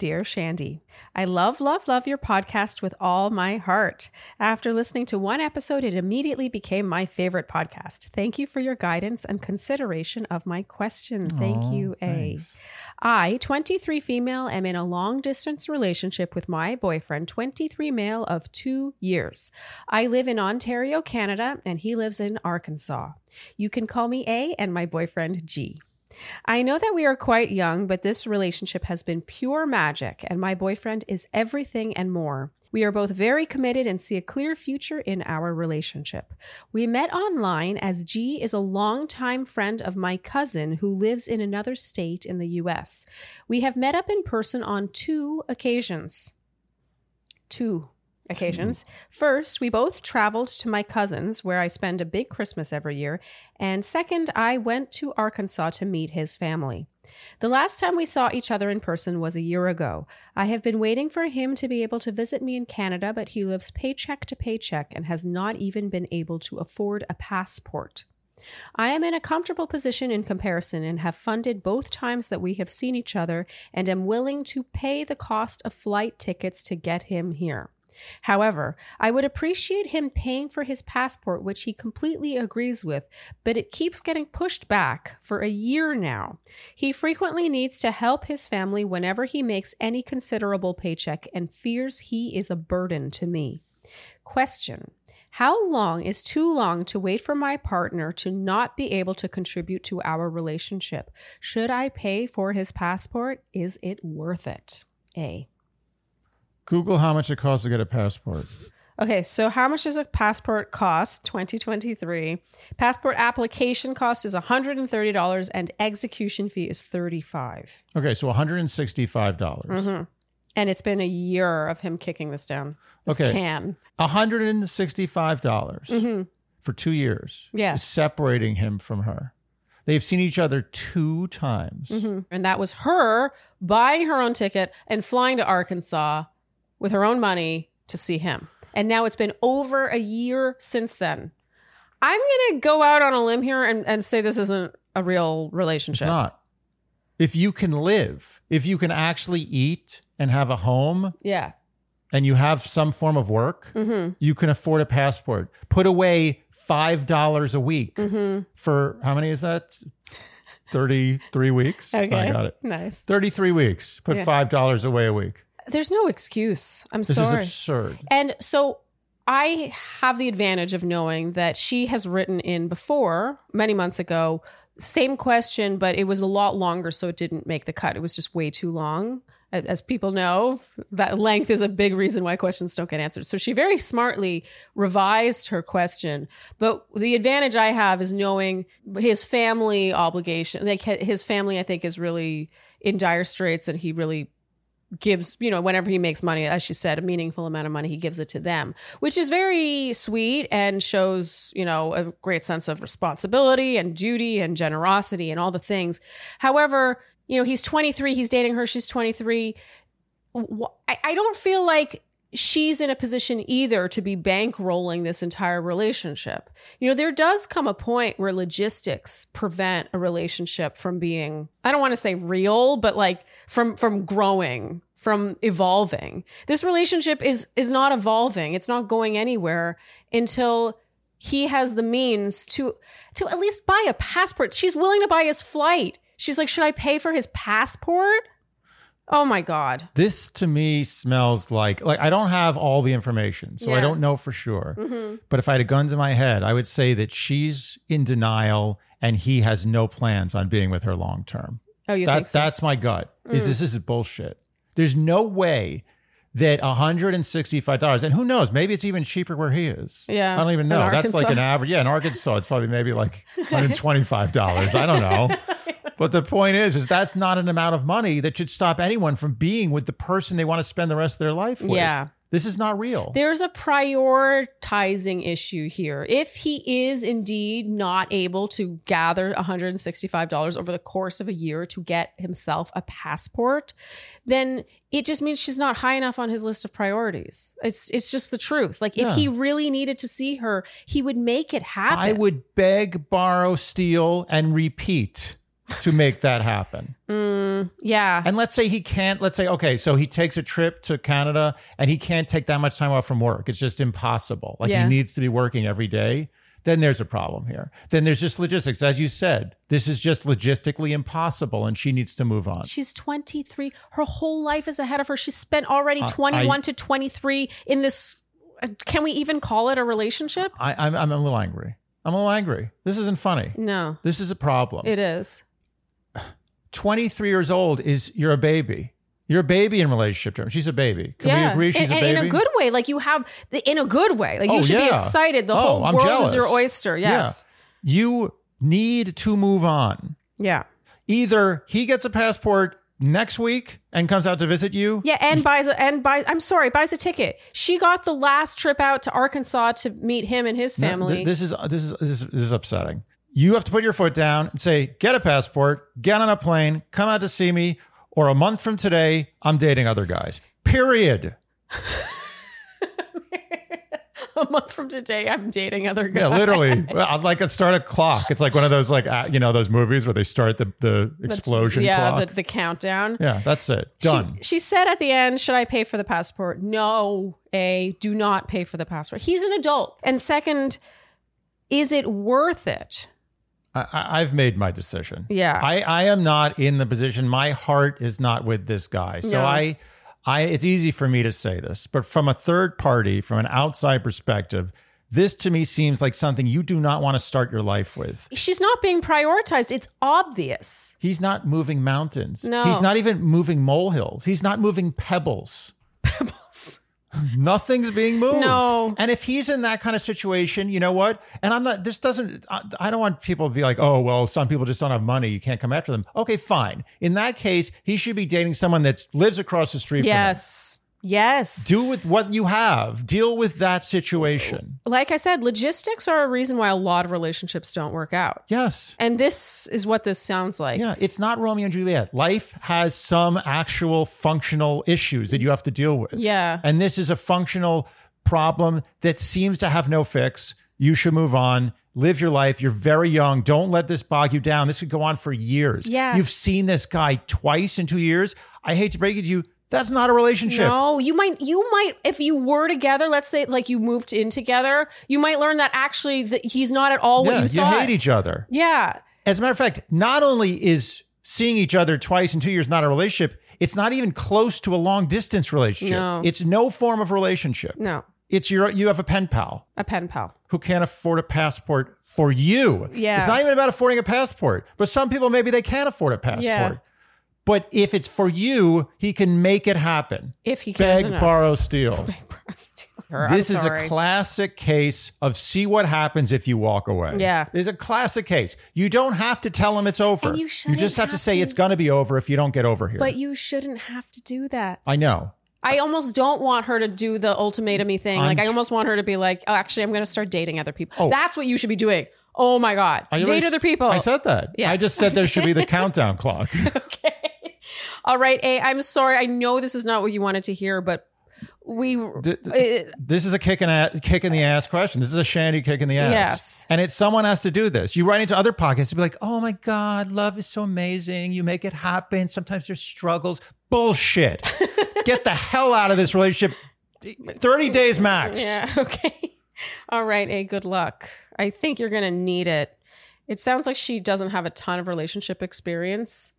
Dear Shandy, I love, love, love your podcast with all my heart. After listening to one episode, it immediately became my favorite podcast. Thank you for your guidance and consideration of my question. Thank you, A. I, 23 female, am in a long distance relationship with my boyfriend, 23 male of two years. I live in Ontario, Canada, and he lives in Arkansas. You can call me A and my boyfriend G. I know that we are quite young, but this relationship has been pure magic, and my boyfriend is everything and more. We are both very committed and see a clear future in our relationship. We met online as G is a longtime friend of my cousin who lives in another state in the US. We have met up in person on two occasions. Two occasions. First, we both traveled to my cousin's, where I spend a big Christmas every year. And second, I went to Arkansas to meet his family. The last time we saw each other in person was a year ago. I have been waiting for him to be able to visit me in Canada, but he lives paycheck to paycheck and has not even been able to afford a passport. I am in a comfortable position in comparison and have funded both times that we have seen each other and am willing to pay the cost of flight tickets to get him here. However, I would appreciate him paying for his passport, which he completely agrees with, but it keeps getting pushed back for a year now. He frequently needs to help his family whenever he makes any considerable paycheck and fears he is a burden to me. Question How long is too long to wait for my partner to not be able to contribute to our relationship? Should I pay for his passport? Is it worth it? A. Google how much it costs to get a passport. Okay, so how much does a passport cost 2023? Passport application cost is $130 and execution fee is 35. Okay, so 165. dollars Mm-hmm. And it's been a year of him kicking this down. This Okay. can. $165 for two years. Yeah. separating him from her. They've seen each other two times. And that was her buying her own ticket and flying to Arkansas with her own money to see him. And now it's been over a year since then. I'm going to go out on a limb here and, and say this isn't a real It's relationship. not. If you can live, if you can actually eat and have a home Yeah. and you have some form of work, Mm-hmm. you can afford a passport. Put away $5 a week Mm-hmm. for how many is that? 33 weeks? [laughs] Okay. I got it. Nice. 33 weeks. Put Yeah. $5 away a week. There's no excuse. I'm This sorry. is absurd. And so I have the advantage of knowing that she has written in before, many months ago, same question, but it was a lot longer, so it didn't make the cut. It was just way too long. As people know, that length is a big reason why questions don't get answered. So she very smartly revised her question. But the advantage I have is knowing his family obligation. Like his family, I think, is really in dire straits, and he really gives, you know, whenever he makes money, as she said, a meaningful amount of money, he gives it to them, which is very sweet and shows, you know, a great sense of responsibility and duty and generosity and all the things. However, you know, he's 23, he's dating her, she's 23. I, don't feel like she's in a position either to be bankrolling this entire relationship. You know, there does come a point where logistics prevent a relationship from being I don't want to say real, but like from from growing, from evolving. This relationship is is not evolving. It's not going anywhere until he has the means to to at least buy a passport. She's willing to buy his flight. She's like, "Should I pay for his passport?" Oh my god. This to me smells like like I don't have all the information, so I don't know for sure. Mhm. But if I had a gun to my head, I would say that she's in denial and he has no plans on being with her long term. Oh, you That think so? Mm. that's my gut. Is this is bullshit. There's no way that $165 and who knows, maybe it's even cheaper where he is. Yeah, I don't even know. That's like an average. Yeah, in Arkansas it's probably maybe like [laughs] $125. I don't know. [laughs] But the point is, is that's not an amount of money that should stop anyone from being with the person they want to spend the rest of their life with. Yeah. This is not real. There's a prioritizing issue here. If he is indeed not able to gather $165 over the course of a year to get himself a passport, then it just means she's not high enough on his list of priorities. It's it's just the truth. Like Yeah. if he really needed to see her, he would make it happen. I would beg, borrow, steal, and repeat to make that happen. Mm, yeah. And let's say he can't, let's say, okay, so he takes a trip to Canada and he can't take that much time off from work. It's just impossible. Like Yeah. he needs to be working every day. Then there's a problem here. Then there's just logistics. As you said, this is just logistically impossible and she needs to move on. She's 23. Her whole life is ahead of her. She spent already I- 21 I- to 23 in this. uh, Can we even call it a relationship? I, I'm, I'm a little angry. I'm a little angry. This isn't funny. No, This is a problem. it is. 23 years old is you're a baby. You're a baby in relationship terms. She's a baby. Can we agree she's and, a baby? in a good way. Like you have, the, in a good way. Like you Oh, should be excited. The Oh, whole I'm world is your oyster. Yes. You need to move on. Yeah. Either he gets a passport next week and comes out to visit you. Yeah. And buys a, and buys, I'm sorry, buys a ticket. She got the last trip out to Arkansas to meet him and his No, family. th- this is this is this is this is upsetting. You have to put your foot down and say, "Get a passport, get on a plane, come out to see me." Or a month from today, I'm dating other guys. Period. [laughs] a month from today, I'm dating other guys. Yeah, literally. I'd like to start a clock. It's like one of those like uh, you know those movies where they start the the explosion yeah, the, the countdown. yeah, that's it. Done. She, she said at the end, Should I pay for the passport? No, A, do not pay for the passport. He's an adult. And second, is it worth it? I, I've made my decision. Yeah. I, I am not in the position. My heart is not with this guy. So No. I I it's easy for me to say this, but from a third party, from an outside perspective, this to me seems like something you do not want to start your life with. She's not being prioritized. It's obvious. He's not moving mountains. No. He's not even moving molehills. He's not moving pebbles. Pebbles. Nothing's being moved. No. And if he's in that kind of situation, you know what? And I'm not, this doesn't, I, I don't want people to be like, oh, well, some people just don't have money. You can't come after them. Okay, fine. In that case, he should be dating someone that lives across the street from him. Yes. Yes. Do with what you have. Deal with that situation. Like I said, logistics are a reason why a lot of relationships don't work out. Yes. And this is what this sounds like. Yeah, it's not Romeo and Juliet. Life has some actual functional issues that you have to deal with. Yeah. And this is a functional problem that seems to have no fix. You should move on. Live your life. You're very young. Don't let this bog you down. This could go on for years. Yeah. You've seen this guy twice in two years. I hate to break it to you. That's not a relationship. No, you might you might if you were together, let's say like you moved in together, you might learn that actually that he's not at all what yeah, you you thought. hate each other. yeah. As a matter of fact, not only is seeing each other twice in two years not a relationship, it's not even close to a long distance relationship. No. It's no form of relationship. No. It's your you have a pen pal A pen pal. who can't afford a passport for you. Yeah. It's not even about affording a passport. But some people maybe they can't afford a passport. Yeah. But if it's for you, he can make it happen. If he cares Beg, enough. borrow, steal. [laughs] I'm This is a classic case of see what happens if you walk away. Yeah. It's a classic case. You don't have to tell him it's over. And you shouldn't just have, to say to. it's going to be over if you don't get over here. But you shouldn't have to do that. I know. I almost don't want her to do the ultimatumy thing. I'm like I almost want her to be like, oh, actually, I'm going to start dating other people. Oh. That's what you should be doing. Oh my god, I date already- other people. I said that. Yeah. I just said there should be the [laughs] countdown clock. [laughs] okay. All right, A. I'm sorry. I know this is not what you wanted to hear, but we. Uh, this is a kick in, a, kick in the ass question. This is a shandy kick in the ass. Yes. And it's someone has to do this. You write into other podcasts to be like, oh my God, love is so amazing. You make it happen. Sometimes there's struggles. Bullshit. [laughs] Get the hell out of this relationship. 30 days max. yeah. [laughs] Okay. All right, A. Good luck. I think you're going to need it. It sounds like she doesn't have a ton of relationship experience.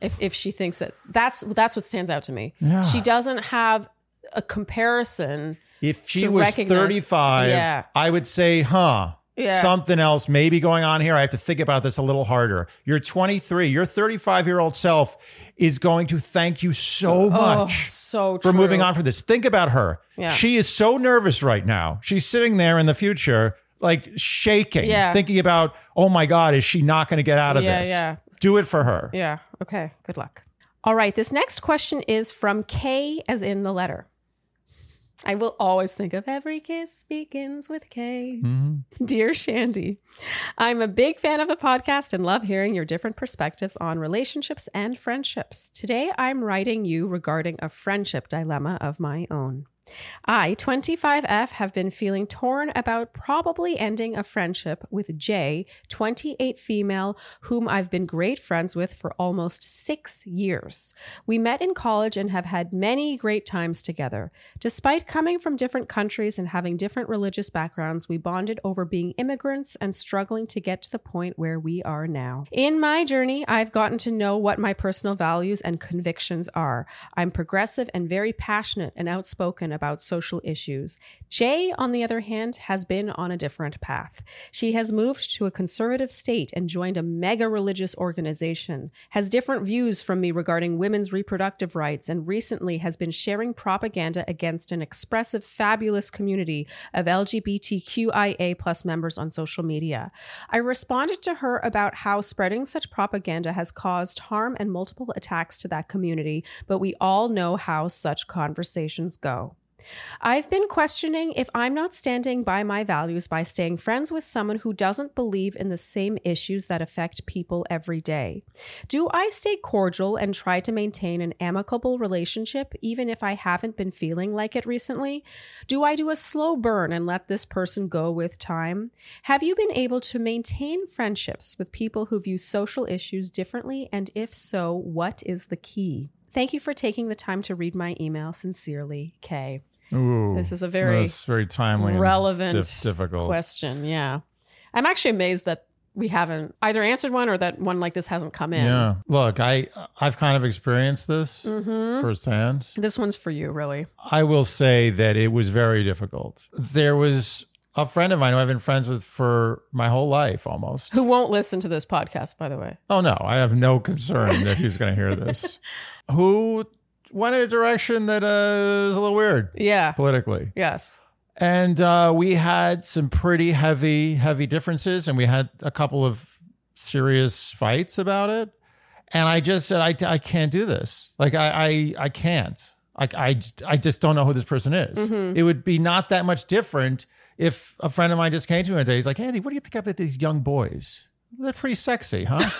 If if she thinks that that's that's what stands out to me. Yeah. She doesn't have a comparison. If she was recognize- 35, Yeah. I would say, huh, Yeah. something else may be going on here. I have to think about this a little harder. You're 23. Your 35 year old self is going to thank you so Oh, much so for true. moving on from this. Think about her. Yeah. She is so nervous right now. She's sitting there in the future, like shaking, Yeah. thinking about, oh my God, is she not going to get out of Yeah, this? yeah. Do it for her. Yeah. Okay. Good luck. All right. This next question is from K, as in the letter. I will always think of every kiss begins with K. Mm-hmm. Dear Shandy, I'm a big fan of the podcast and love hearing your different perspectives on relationships and friendships. Today, I'm writing you regarding a friendship dilemma of my own. I, 25F, have been feeling torn about probably ending a friendship with J, 28 female, whom I've been great friends with for almost six years. We met in college and have had many great times together. Despite coming from different countries and having different religious backgrounds, we bonded over being immigrants and struggling to get to the point where we are now. In my journey, I've gotten to know what my personal values and convictions are. I'm progressive and very passionate and outspoken about social issues. Jay, on the other hand, has been on a different path. She has moved to a conservative state and joined a mega religious organization, has different views from me regarding women's reproductive rights, and recently has been sharing propaganda against an expressive, fabulous community of LGBTQIA plus members on social media. I responded to her about how spreading such propaganda has caused harm and multiple attacks to that community, but we all know how such conversations go. I've been questioning if I'm not standing by my values by staying friends with someone who doesn't believe in the same issues that affect people every day. Do I stay cordial and try to maintain an amicable relationship even if I haven't been feeling like it recently? Do I do a slow burn and let this person go with time? Have you been able to maintain friendships with people who view social issues differently? And if so, what is the key? Thank you for taking the time to read my email. Sincerely, Kay. Ooh, This is a very that's very timely, and relevant dif- difficult. question. Yeah. I'm actually amazed that we haven't either answered one or that one like this hasn't come in. Yeah. Look, I I've kind of experienced this Mm-hmm. firsthand. This one's for you, really. I will say that it was very difficult. There was a friend of mine who I've been friends with for my whole life almost. Who won't listen to this podcast, by the way? Oh no, I have no concern that he's going to hear this. [laughs] Who went in a direction that uh, is a little weird Yeah. politically. Yes. And uh, we had some pretty heavy, heavy differences, and we had a couple of serious fights about it. And I just said, I, I can't do this. Like, I, I, I can't. Like, I, just- I just don't know who this person is. It would be not that much different if a friend of mine just came to me one day. He's like, Andy, what do you think about these young boys? They're pretty sexy, huh? [laughs]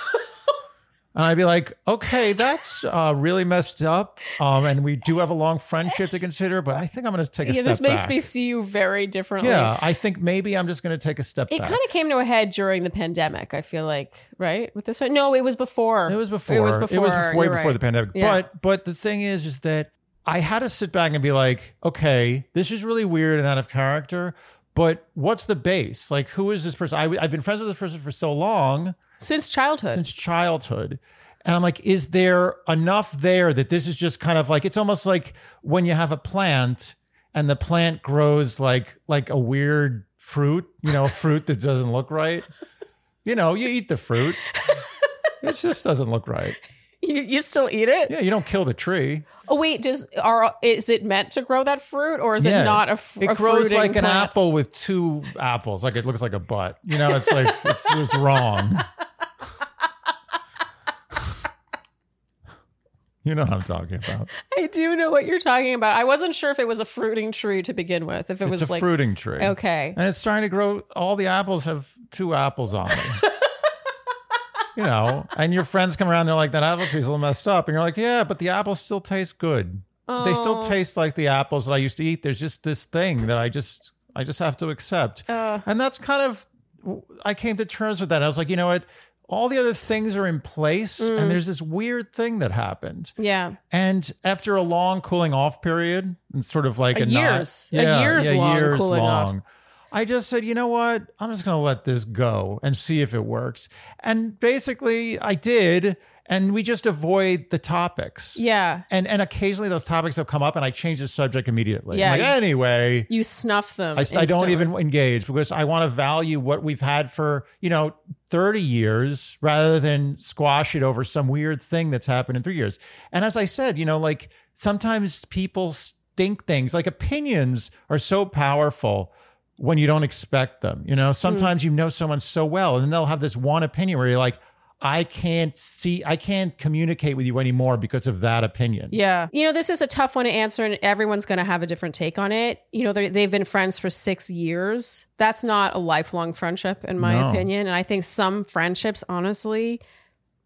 And I'd be like, okay, that's uh, really messed up. Um, and we do have a long friendship to consider, but I think I'm going to take a step. Yeah, step this makes back. me see you very differently. Yeah, I think maybe I'm just going to take a step It back. kind of came to a head during the pandemic, I feel like, right? With this one? No, it was before. it was before. It was before. It was before, before right. the pandemic. Yeah. But but the thing is, is that I had to sit back and be like, okay, this is really weird and out of character. But what's the base? Like, who is this person? I, I've been friends with this person for so long. Since childhood. since childhood. And I'm like, is there enough there that this is just kind of like it's almost like when you have a plant and the plant grows like like a weird fruit, you know, fruit that doesn't look right. You know, you eat the fruit. It just doesn't look right. You, you still eat it? Yeah, you don't kill the tree. Oh wait, does are is it meant to grow that fruit or is Yeah. it not a, f- It a grows fruiting like an plant? apple with two apples. Like it looks like a butt. You know, it's like it's it's wrong. [laughs] You know what I'm talking about. I do know what you're talking about. I wasn't sure if it was a fruiting tree to begin with. If it was It's a like fruiting tree. okay, and it's starting to grow. All the apples have two apples on them. [laughs] you know, and your friends come around, they're like, that apple tree's a little messed up. And you're like, yeah, but the apples still taste good. They still Oh. taste like the apples that I used to eat. There's just this thing that I just, I just have to accept. Uh. and that's kind of, I came to terms with that. I was like, you know what? All the other things are in place, Mm. and there's this weird thing that happened. yeah, And after a long cooling off period, and sort of like A a, not- years- a years long cooling off. I just said, you know what? I'm just going to let this go and see if it works. And basically, I did. And we just avoid the topics. yeah. And and occasionally those topics have come up, and I change the subject immediately. Yeah, Like, anyway, You snuff them. I, I don't even engage because I want to value what we've had for, you know, 30 years rather than squash it over some weird thing that's happened in three years. And as I said, you know, like sometimes people think things like opinions are so powerful when you don't expect them. You know, hmm. sometimes you know someone so well and then they'll have this one opinion where you're like, I can't see, I can't communicate with you anymore because of that opinion. Yeah. You know, this is a tough one to answer, and everyone's going to have a different take on it. You know, they've been friends for six years. That's not a lifelong friendship, in my No. opinion. And I think some friendships, honestly,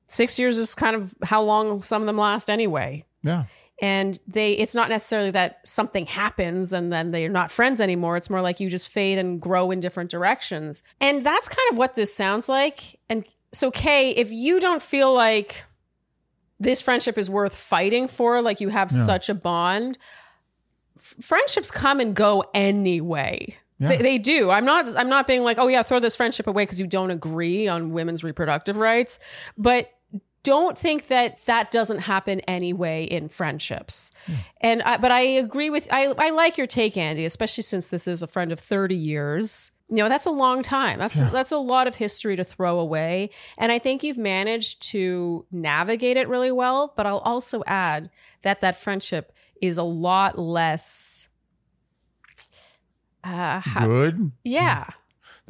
six years is kind of how long some of them last anyway. Yeah. And they, it's not necessarily that something happens and then they're not friends anymore. It's more like you just fade and grow in different directions. And that's kind of what this sounds like. And so, Kay, if you don't feel like this friendship is worth fighting for, like you have Yeah. such a bond, f- friendships come and go anyway. Yeah. They, they do. I'm not. I'm not being like, oh yeah, throw this friendship away because you don't agree on women's reproductive rights. But don't think that that doesn't happen anyway in friendships. And I, but I agree with. I I like your take, Andy, especially since this is a friend of 30 years. You know, that's a long time. That's that's a lot of history to throw away. And I think you've managed to navigate it really well. But I'll also add that that friendship is a lot less. Uh, how- Good yeah,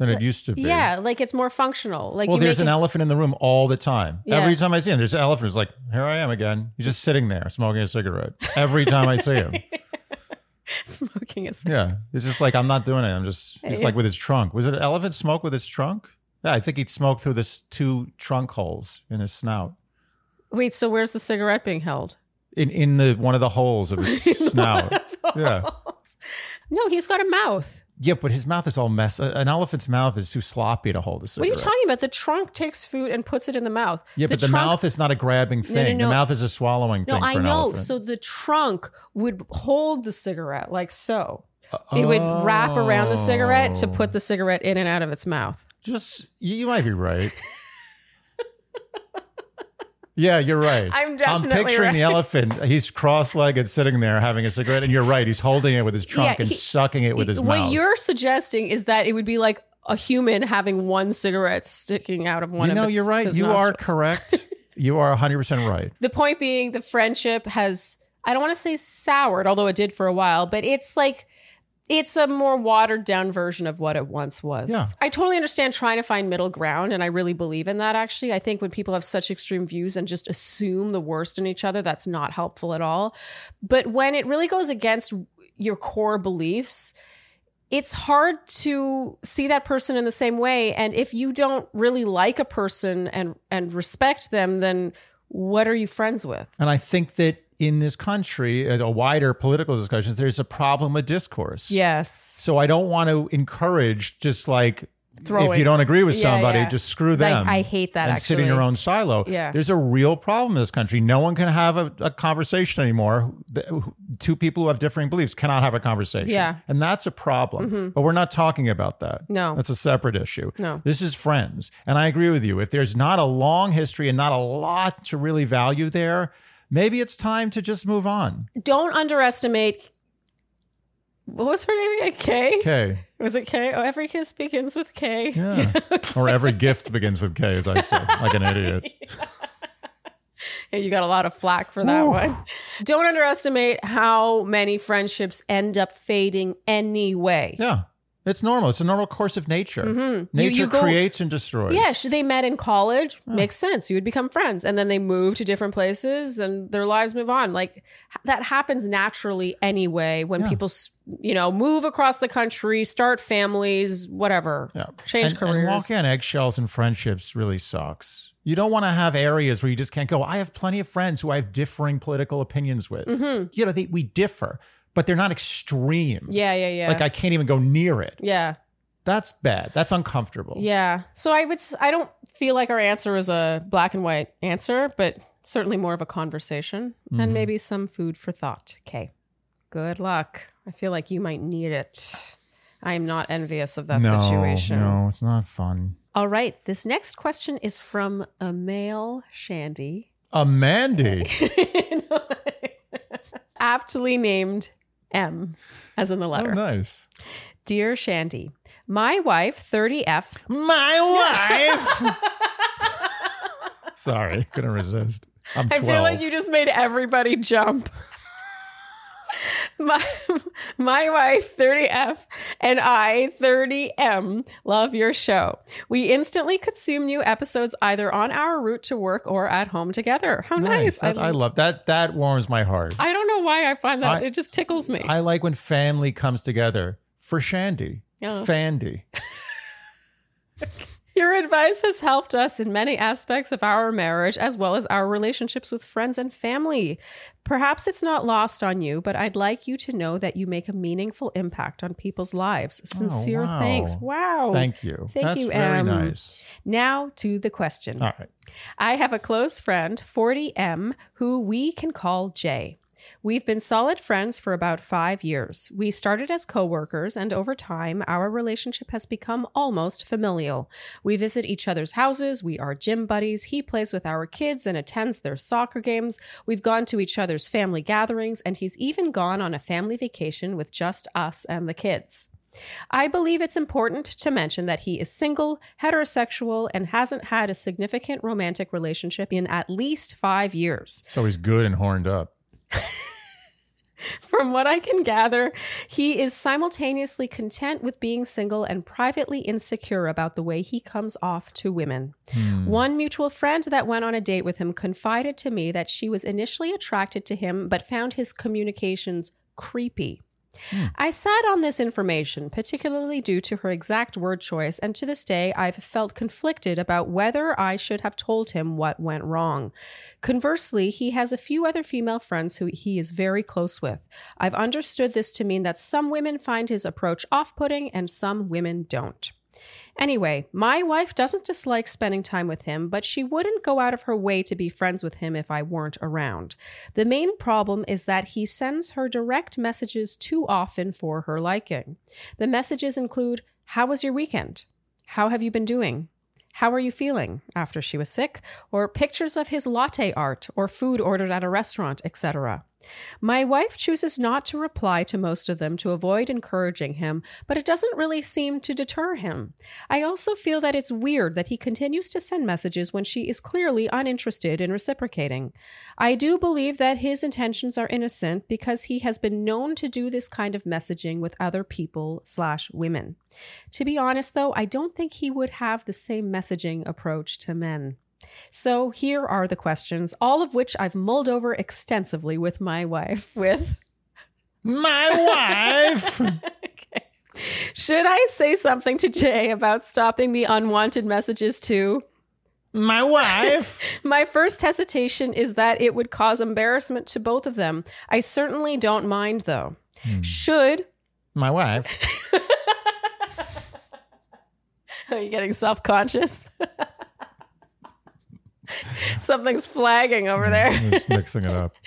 than it used to be. yeah, like it's more functional. Like Well, there's an it- elephant in the room all the time. Yeah. Every time I see him, there's an elephant. It's like, here I am again. He's just sitting there smoking a cigarette. Every time I see him. [laughs] smoking a cigarette. Yeah. It's just like, I'm not doing it. I'm just, he's like with his trunk. Was it an elephant smoke with his trunk? Yeah, I think he'd smoke through this two trunk holes in his snout. Wait, so where's the cigarette being held? In in the one of the holes of his [laughs] snout. Yeah. No, he's got a mouth. Yeah, but his mouth is all messed. Uh, an elephant's mouth is too sloppy to hold a cigarette. What are you talking about? The trunk takes food and puts it in the mouth. Yeah, but the, trunk- mouth is not a grabbing thing. no. no, The mouth is a swallowing thing. No, thing. I for an know. So the trunk would hold the cigarette like so. Uh, it would wrap around the cigarette to Oh. put the cigarette in and out of its mouth. Just you might be right. [laughs] yeah, you're right. [laughs] I'm definitely I'm picturing the elephant. He's cross-legged, sitting there having a cigarette, and you're right. He's holding it with his trunk Yeah, and sucking it with his what mouth. What you're suggesting is that it would be like a human having one cigarette sticking out of one you of know, its- you're right. his You are correct. [laughs] you are 100 percent right. The point being, the friendship has, I don't want to say soured, although it did for a while, but it's like, it's a more watered down version of what it once was. Yeah. I totally understand trying to find middle ground, and I really believe in that actually. I think when people have such extreme views and just assume the worst in each other, that's not helpful at all. But when it really goes against your core beliefs, it's hard to see that person in the same way. And if you don't really like a person and and respect them, then what are you friends with? And I think that in this country, as a wider political discussions, there's a problem with discourse. Yes. So I don't want to encourage just like if you don't agree with somebody, yeah. just screw Like, them. I hate that, And sit in your own silo. Yeah. There's a real problem in this country. No one can have a, a conversation anymore. Two people who have differing beliefs cannot have a conversation. Yeah. Mm-hmm. And that's a problem. But we're not talking about that. No. That's a separate issue. No. This is friends. And I agree with you. If there's not a long history and not a lot to really value there, maybe it's time to just move on. Don't underestimate. What was her name again? K. Okay. Was it K? Oh, every kiss begins with K. Yeah. [laughs] Or every gift begins with K, as I said, like an idiot. Yeah, you got a lot of flack for that one. Don't underestimate how many friendships end up fading anyway. Yeah. It's normal. It's a normal course of nature. Mm-hmm. Nature you go- creates and destroys. Yeah, they met in college. Makes sense. You would become friends, and then they move to different places, and their lives move on. Like that happens naturally anyway. When Yeah. people, you know, move across the country, start families, whatever, Yeah. change and, careers. And walking on eggshells in friendships really sucks. You don't want to have areas where you just can't go. I have plenty of friends who I have differing political opinions with. You know, they, we differ, but they're not extreme. Mm-hmm. yeah, yeah, yeah. Like I can't even go near it. yeah, That's bad. That's uncomfortable. yeah. So I would. s- I don't feel like our answer is a black and white answer, but certainly more of a conversation Mm-hmm. and maybe some food for thought. Okay. Good luck. I feel like you might need it. I am not envious of that no, situation. no, it's not fun. All right. This next question is from a male Shandy, A Mandy. [laughs] [laughs] aptly named M, as in the oh, letter. nice. Dear Shandy, my wife, 30F, My [laughs] wife. Sorry, couldn't resist. I'm I feel like you just made everybody jump. [laughs] my, my wife, 30F, and I, 30M, love your show. We instantly consume new episodes either on our route to work or at home together. How nice. That's- I, love that. That warms my heart. I don't know why I find that I- it just tickles me. I like when family comes together for Shandy. Oh. Fandy. [laughs] Your advice has helped us in many aspects of our marriage as well as our relationships with friends and family. Perhaps it's not lost on you, but I'd like you to know that you make a meaningful impact on people's lives. Oh, Sincere Oh, wow. thanks. Wow. Thank you. Thank That's you, very Em. nice. Now to the question. All right. I have a close friend, 40M, who we can call Jay. We've been solid friends for about five years. We started as co workers, and over time, our relationship has become almost familial. We visit each other's houses. We are gym buddies. He plays with our kids and attends their soccer games. We've gone to each other's family gatherings, and he's even gone on a family vacation with just us and the kids. I believe it's important to mention that he is single, heterosexual, and hasn't had a significant romantic relationship in at least five years. So he's good and horned up. [laughs] From what I can gather, he is simultaneously content with being single and privately insecure about the way he comes off to women. Hmm. One mutual friend that went on a date with him confided to me that she was initially attracted to him but found his communications creepy. Hmm. I sat on this information, particularly due to her exact word choice, and to this day I've felt conflicted about whether I should have told him what went wrong. Conversely, he has a few other female friends who he is very close with. I've understood this to mean that some women find his approach off putting and some women don't. Anyway, my wife doesn't dislike spending time with him, but she wouldn't go out of her way to be friends with him if I weren't around. The main problem is that he sends her direct messages too often for her liking. The messages include, How was your weekend? How have you been doing? How are you feeling after she was sick? Or pictures of his latte art or food ordered at a restaurant, etc. My wife chooses not to reply to most of them to avoid encouraging him, but it doesn't really seem to deter him. I also feel that it's weird that he continues to send messages when she is clearly uninterested in reciprocating. I do believe that his intentions are innocent because he has been known to do this kind of messaging with other people slash women. To be honest though, I don't think he would have the same messaging approach to men. So here are the questions, all of which I've mulled over extensively with my wife. [laughs] With My [laughs] wife. should I say something to Jay about stopping the unwanted messages too? My wife. [laughs] My first hesitation is that it would cause embarrassment to both of them. I certainly don't mind though. Hmm. Should My wife. Are you getting self conscious? [laughs] Something's flagging over there. I'm just mixing it up. [laughs]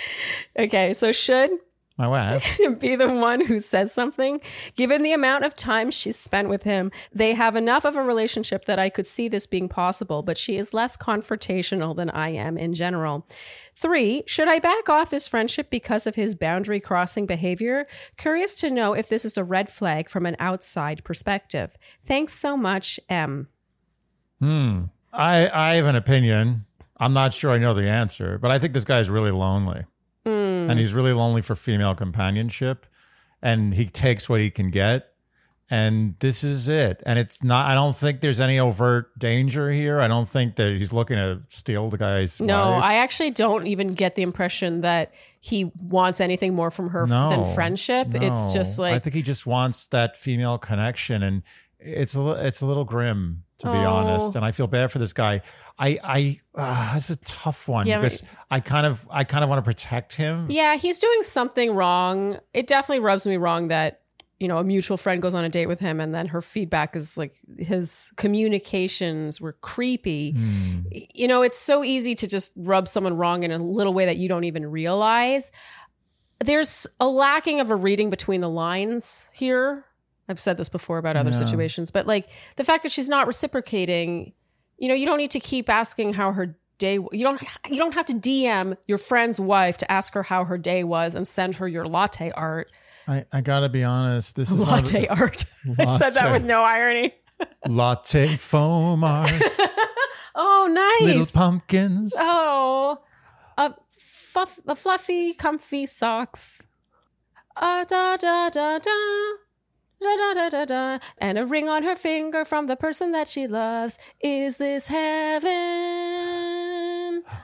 Okay, so should My wife. [laughs] be the one who says something. Given the amount of time she's spent with him, they have enough of a relationship that I could see this being possible, but she is less confrontational than I am in general. Three, should I back off this friendship because of his boundary crossing behavior? Curious to know if this is a red flag from an outside perspective. Thanks so much, M. Hmm. I I have an opinion. I'm not sure I know the answer, but I think this guy's really lonely. Hmm. And he's really lonely for female companionship. And he takes what he can get. And this is it. And it's not, I don't think there's any overt danger here. I don't think that he's looking to steal the guy's No. I actually don't even get the impression that he wants anything more from her No, than friendship. It's just like I think he just wants that female connection, and it's a it's a little grim to be Oh. honest. And I feel bad for this guy. I I uh, it's a tough one Yeah, because I kind of I kind of want to protect him. Yeah, he's doing something wrong. It definitely rubs me wrong that, you know, a mutual friend goes on a date with him and then her feedback is like his communications were creepy. Hmm. You know, it's so easy to just rub someone wrong in a little way that you don't even realize. There's a lacking of a reading between the lines here. I've said this before about other Yeah. situations, but like the fact that she's not reciprocating, you know, you don't need to keep asking how her day you don't you don't have to DM your friend's wife to ask her how her day was and send her your latte art. I, I gotta be honest. This is of Latte art. [laughs] I said that with no irony. latte foam art, [laughs] Oh, nice. little pumpkins. Oh, fuff, a fluffy, comfy socks. Uh, da da da da. Da, da, da, da, da. And a ring on her finger from the person that she loves. Is this heaven?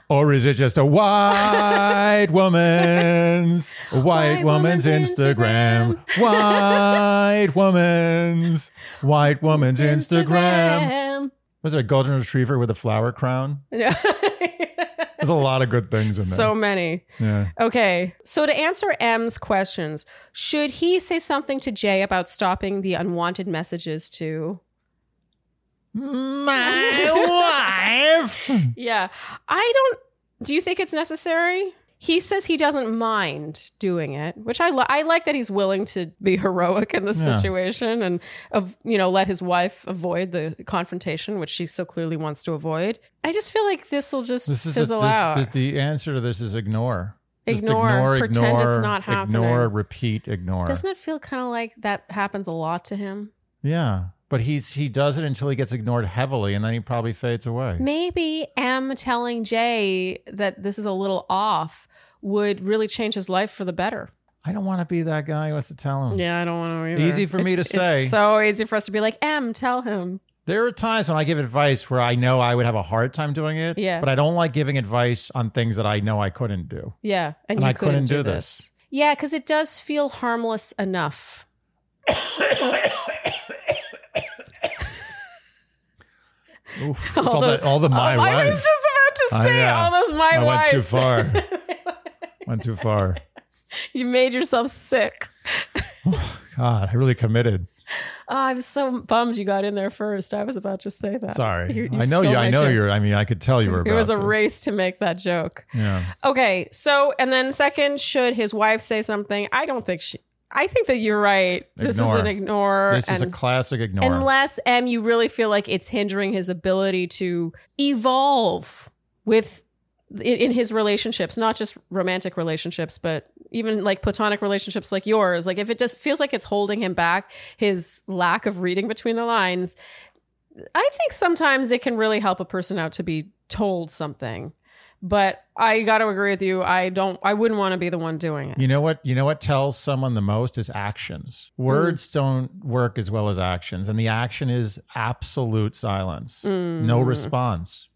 Or is it just a white [laughs] woman's white, White woman's, woman's Instagram? [laughs] white woman's white woman's Instagram. Was it a golden retriever with a flower crown? [laughs] Yeah. There's a lot of good things in there. so many. yeah. Okay. So to answer M's questions, should he say something to Jay about stopping the unwanted messages to My [laughs] wife. Yeah. I don't do you think it's necessary? He says he doesn't mind doing it, which I li- I like that he's willing to be [laughs] heroic in this Yeah. situation and of you know let his wife avoid the confrontation, which she so clearly wants to avoid. I just feel like this will just This is the, fizzle this, out. the, the answer to this is ignore. Just Ignore. Pretend it's not happening. Ignore, repeat, ignore. Doesn't it feel kind of like that happens a lot to him? yeah. But he's he does it until he gets ignored heavily and then he probably fades away. Maybe M telling Jay that this is a little off would really change his life for the better. I don't want to be that guy who has to tell him. Yeah, I don't want to. Either. Easy for me to It's- say. So easy for us to be like, M, tell him. There are times when I give advice where I know I would have a hard time doing it. Yeah. But I don't like giving advice on things that I know I couldn't do. Yeah, and, And you I couldn't do do this. this. Yeah, because it does feel harmless enough. [coughs] [coughs] [coughs] Oof. [laughs] all, the, all the my Oh, I was just about to say all those my I went too far. [laughs] went too far. [laughs] you made yourself sick. Oh, God, I really committed. Oh, I'm so bummed you got in there first. I was about to say that. Sorry. You- you I know you. I know joke. you're. I mean, I could tell you were. It was a to. race to make that joke. Yeah. Okay, so and then second, should his wife say something? I don't think she. I think that you're right. This is an ignore. This is a classic ignore. Unless M, you really feel like it's hindering his ability to evolve with in his relationships, not just romantic relationships, but even like platonic relationships like yours. Like if it just feels like it's holding him back, his lack of reading between the lines, I think sometimes it can really help a person out to be told something. But I got to agree with you. I don't. I wouldn't want to be the one doing it. You know what? You know what tells someone the most is actions. Mm. Words don't work as well as actions, and the action is absolute silence, mm. no response.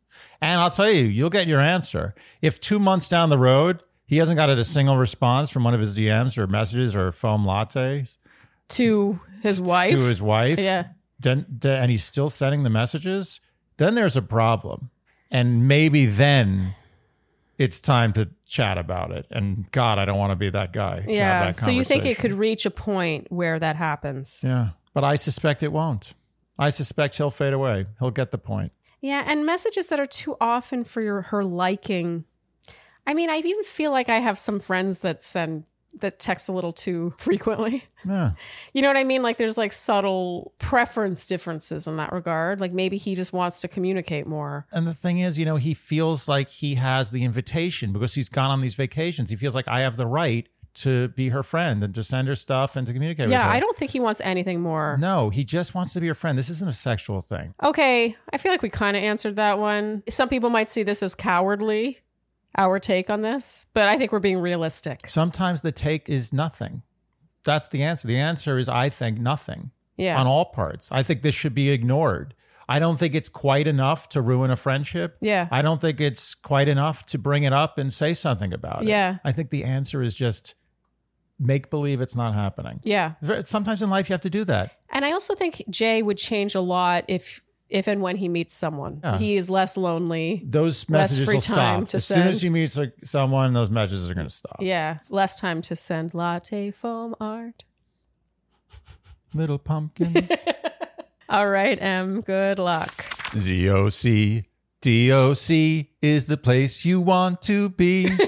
And I'll tell you, you'll get your answer if two months down the road he hasn't got a single response from one of his DMs or messages or foam lattes To his wife. to his wife. yeah. then, then and he's still sending the messages, then there's a problem. And maybe then it's time to chat about it. And God, I don't want to be that guy. Yeah. that So you think it could reach a point where that happens? Yeah. But I suspect it won't. I suspect he'll fade away. He'll get the point. Yeah, and messages that are too often for your her liking. I mean, I even feel like I have some friends that send that text a little too [laughs] frequently. Yeah. You know what I mean? Like there's like subtle preference differences in that regard. Like maybe he just wants to communicate more. And the thing is, you know, he feels like he has the invitation because he's gone on these vacations. He feels like I have the right to be her friend and to send her stuff and to communicate with Yeah. I don't think he wants anything more. No, he just wants to be your friend. This isn't a sexual thing. Okay, I feel like we kind of answered that one. Some people might see this as cowardly, our take on this, but I think we're being realistic. Sometimes the take is nothing. That's the answer. The answer is, I think, nothing Yeah. on all parts. I think this should be ignored. I don't think it's quite enough to ruin a friendship. Yeah. I don't think it's quite enough to bring it up and say something about it. Yeah. I think the answer is just make believe it's not happening. yeah. Sometimes in life you have to do that. And I also think Jay would change a lot if if and when he meets someone. Yeah. He is less lonely. Those Less messages free will time stop. to as soon as he meets like, someone, those messages are going to stop. Yeah, less time to send latte foam art. Little pumpkins. [laughs] All right, M. Good luck. ZOC. DOC is the place you want to be. [laughs]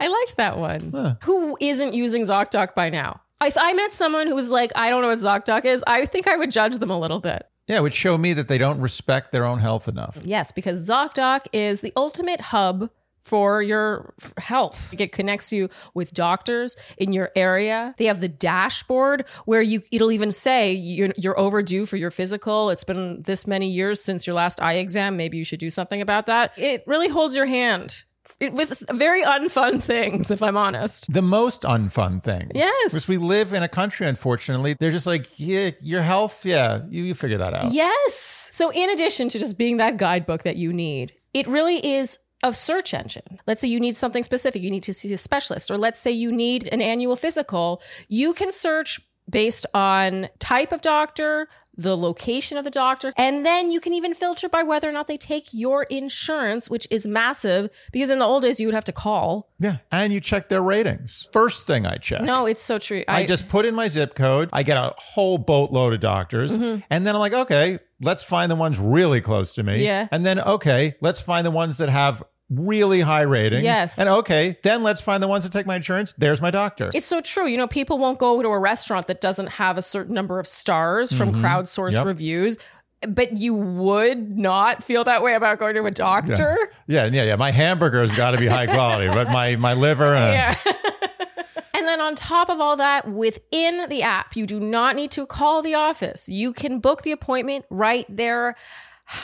I liked that one. Huh. Who isn't using ZocDoc by now? If I met someone who was like, I don't know what ZocDoc is, I think I would judge them a little bit. yeah, it would show me that they don't respect their own health enough. Yes, because ZocDoc is the ultimate hub for your health. It connects you with doctors in your area. They have the dashboard where you it'll even say you're, you're overdue for your physical. It's been this many years since your last eye exam. Maybe you should do something about that. It really holds your hand with very unfun things, if I'm honest. The most unfun things. Yes. Because we live in a country, unfortunately, they're just like, yeah, your health, yeah, you, you figure that out. Yes. So, in addition to just being that guidebook that you need, it really is a search engine. Let's say you need something specific, you need to see a specialist, or let's say you need an annual physical. You can search based on type of doctor, the location of the doctor, and then you can even filter by whether or not they take your insurance, which is massive because in the old days you would have to call. Yeah. And you check their ratings. First thing I check. No, it's so true. I just put in my zip code. I get a whole boatload of doctors. Mm-hmm. And then I'm like, okay, let's find the ones really close to me. Yeah. And then, okay, let's find the ones that have really high ratings. Yes. And okay, then let's find the ones that take my insurance. There's my doctor. It's so true. You know, people won't go to a restaurant that doesn't have a certain number of stars from crowdsourced Mm-hmm. Yep. reviews. But you would not feel that way about going to a doctor. yeah, yeah, yeah. My hamburger's got to be high quality, but my my liver. Uh, Yeah. [laughs] and then on top of all that, within the app, you do not need to call the office. You can book the appointment right there.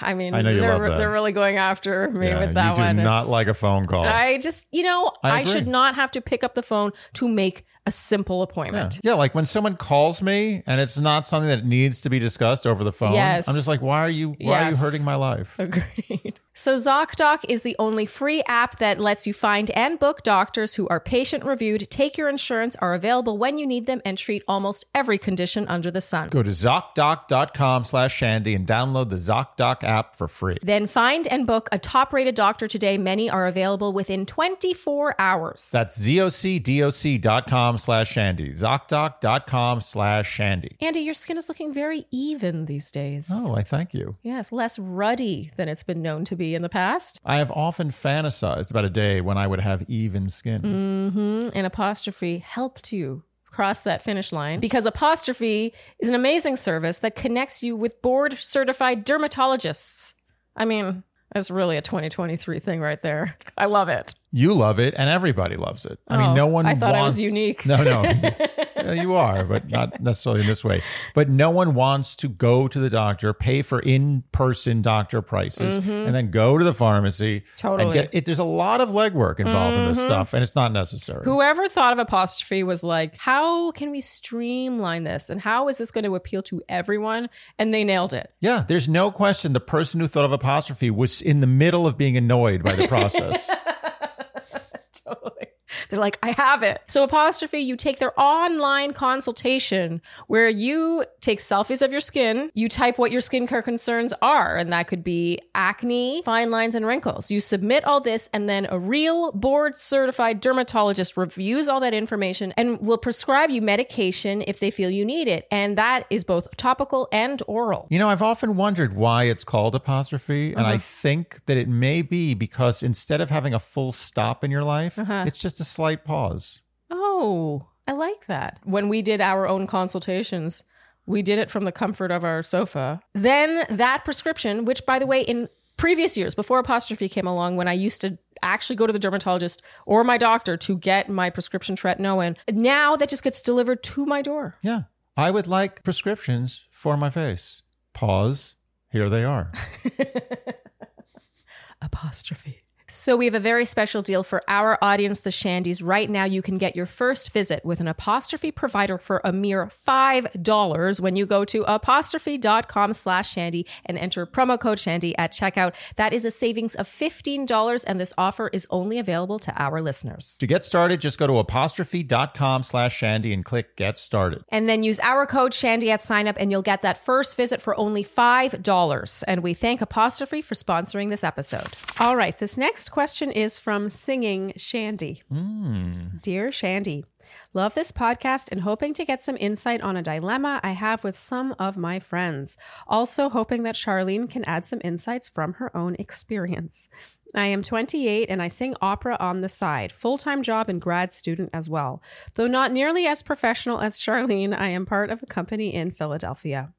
I mean, I know you they're, love that. they're really going after me yeah, with that you do one. not It's- like a phone call. I just, you know, I I, should not have to pick up the phone to make a simple appointment. yeah, like when someone calls me and it's not something that needs to be discussed over the phone. Yes. I'm just like, why are you why are you hurting my life? Agreed. [laughs] So ZocDoc is the only free app that lets you find and book doctors who are patient reviewed, take your insurance, are available when you need them, and treat almost every condition under the sun. Go to ZocDoc.com slash Shandy and download the ZocDoc app for free. Then find and book a top rated doctor today. Many are available within 24 hours. That's ZocDoc.com ZocDoc.com slash Shandy. ZocDoc.com slash Shandy. Andy, your skin is looking very even these days. Oh, I thank you. Yes, less ruddy than it's been known to be in the past. I have often fantasized about a day when I would have even skin. Mm-hmm. And Apostrophe helped you cross that finish line because Apostrophe is an amazing service that connects you with board certified dermatologists. I mean, that's really a 2023 thing right there. I love it. You love it, and everybody loves it. I Oh, mean, no one. I thought I was wants- unique. No, no, [laughs] you are, but not [laughs] necessarily in this way. But no one wants to go to the doctor, pay for in-person doctor prices, and then go to the pharmacy and Mm-hmm. Totally. Mm-hmm. get it. There's a lot of legwork involved in this stuff, and it's not necessary. Whoever thought of Apostrophe was like, how can we streamline this? And how is this going to appeal to everyone? And they nailed it. yeah, there's no question. The person who thought of apostrophe was in the middle of being annoyed by the process. [laughs] Totally. They're like, I have it. So, Apostrophe, you take their online consultation where you take selfies of your skin, you type what your skincare concerns are, and that could be acne, fine lines, and wrinkles. You submit all this, and then a real board certified dermatologist reviews all that information and will prescribe you medication if they feel you need it. And that is both topical and oral. You know, I've often wondered why it's called apostrophe, and I Uh-huh. think that it may be because instead of having a full stop in your life, Uh-huh. it's just a slight pause. Oh, I like that. When we did our own consultations, we did it from the comfort of our sofa. Then that prescription, which by the way, in previous years, before apostrophe came along, when I used to actually go to the dermatologist or my doctor to get my prescription tretinoin, now that just gets delivered to my door. Yeah. I would like prescriptions for my face. Pause. Here they are. [laughs] apostrophe. So we have a very special deal for our audience, the Shandies. Right now, you can get your first visit with an apostrophe provider for a mere $5 when you go to apostrophe.com slash shandy and enter promo code shandy at checkout. That is a savings of $15, and this offer is only available to our listeners. to get started, just go to apostrophe.com slash Shandy and click get started. And then use our code Shandy at sign up, and you'll get that first visit for only $5. And we thank Apostrophe for sponsoring this episode. All right, this next question is from Singing Shandy. Hmm. Dear Shandy, love this podcast and hoping to get some insight on a dilemma I have with some of my friends. Also, hoping that Charlene can add some insights from her own experience. I am 28 and I sing opera on the side, full time job and grad student as well. Though not nearly as professional as Charlene, I am part of a company in Philadelphia.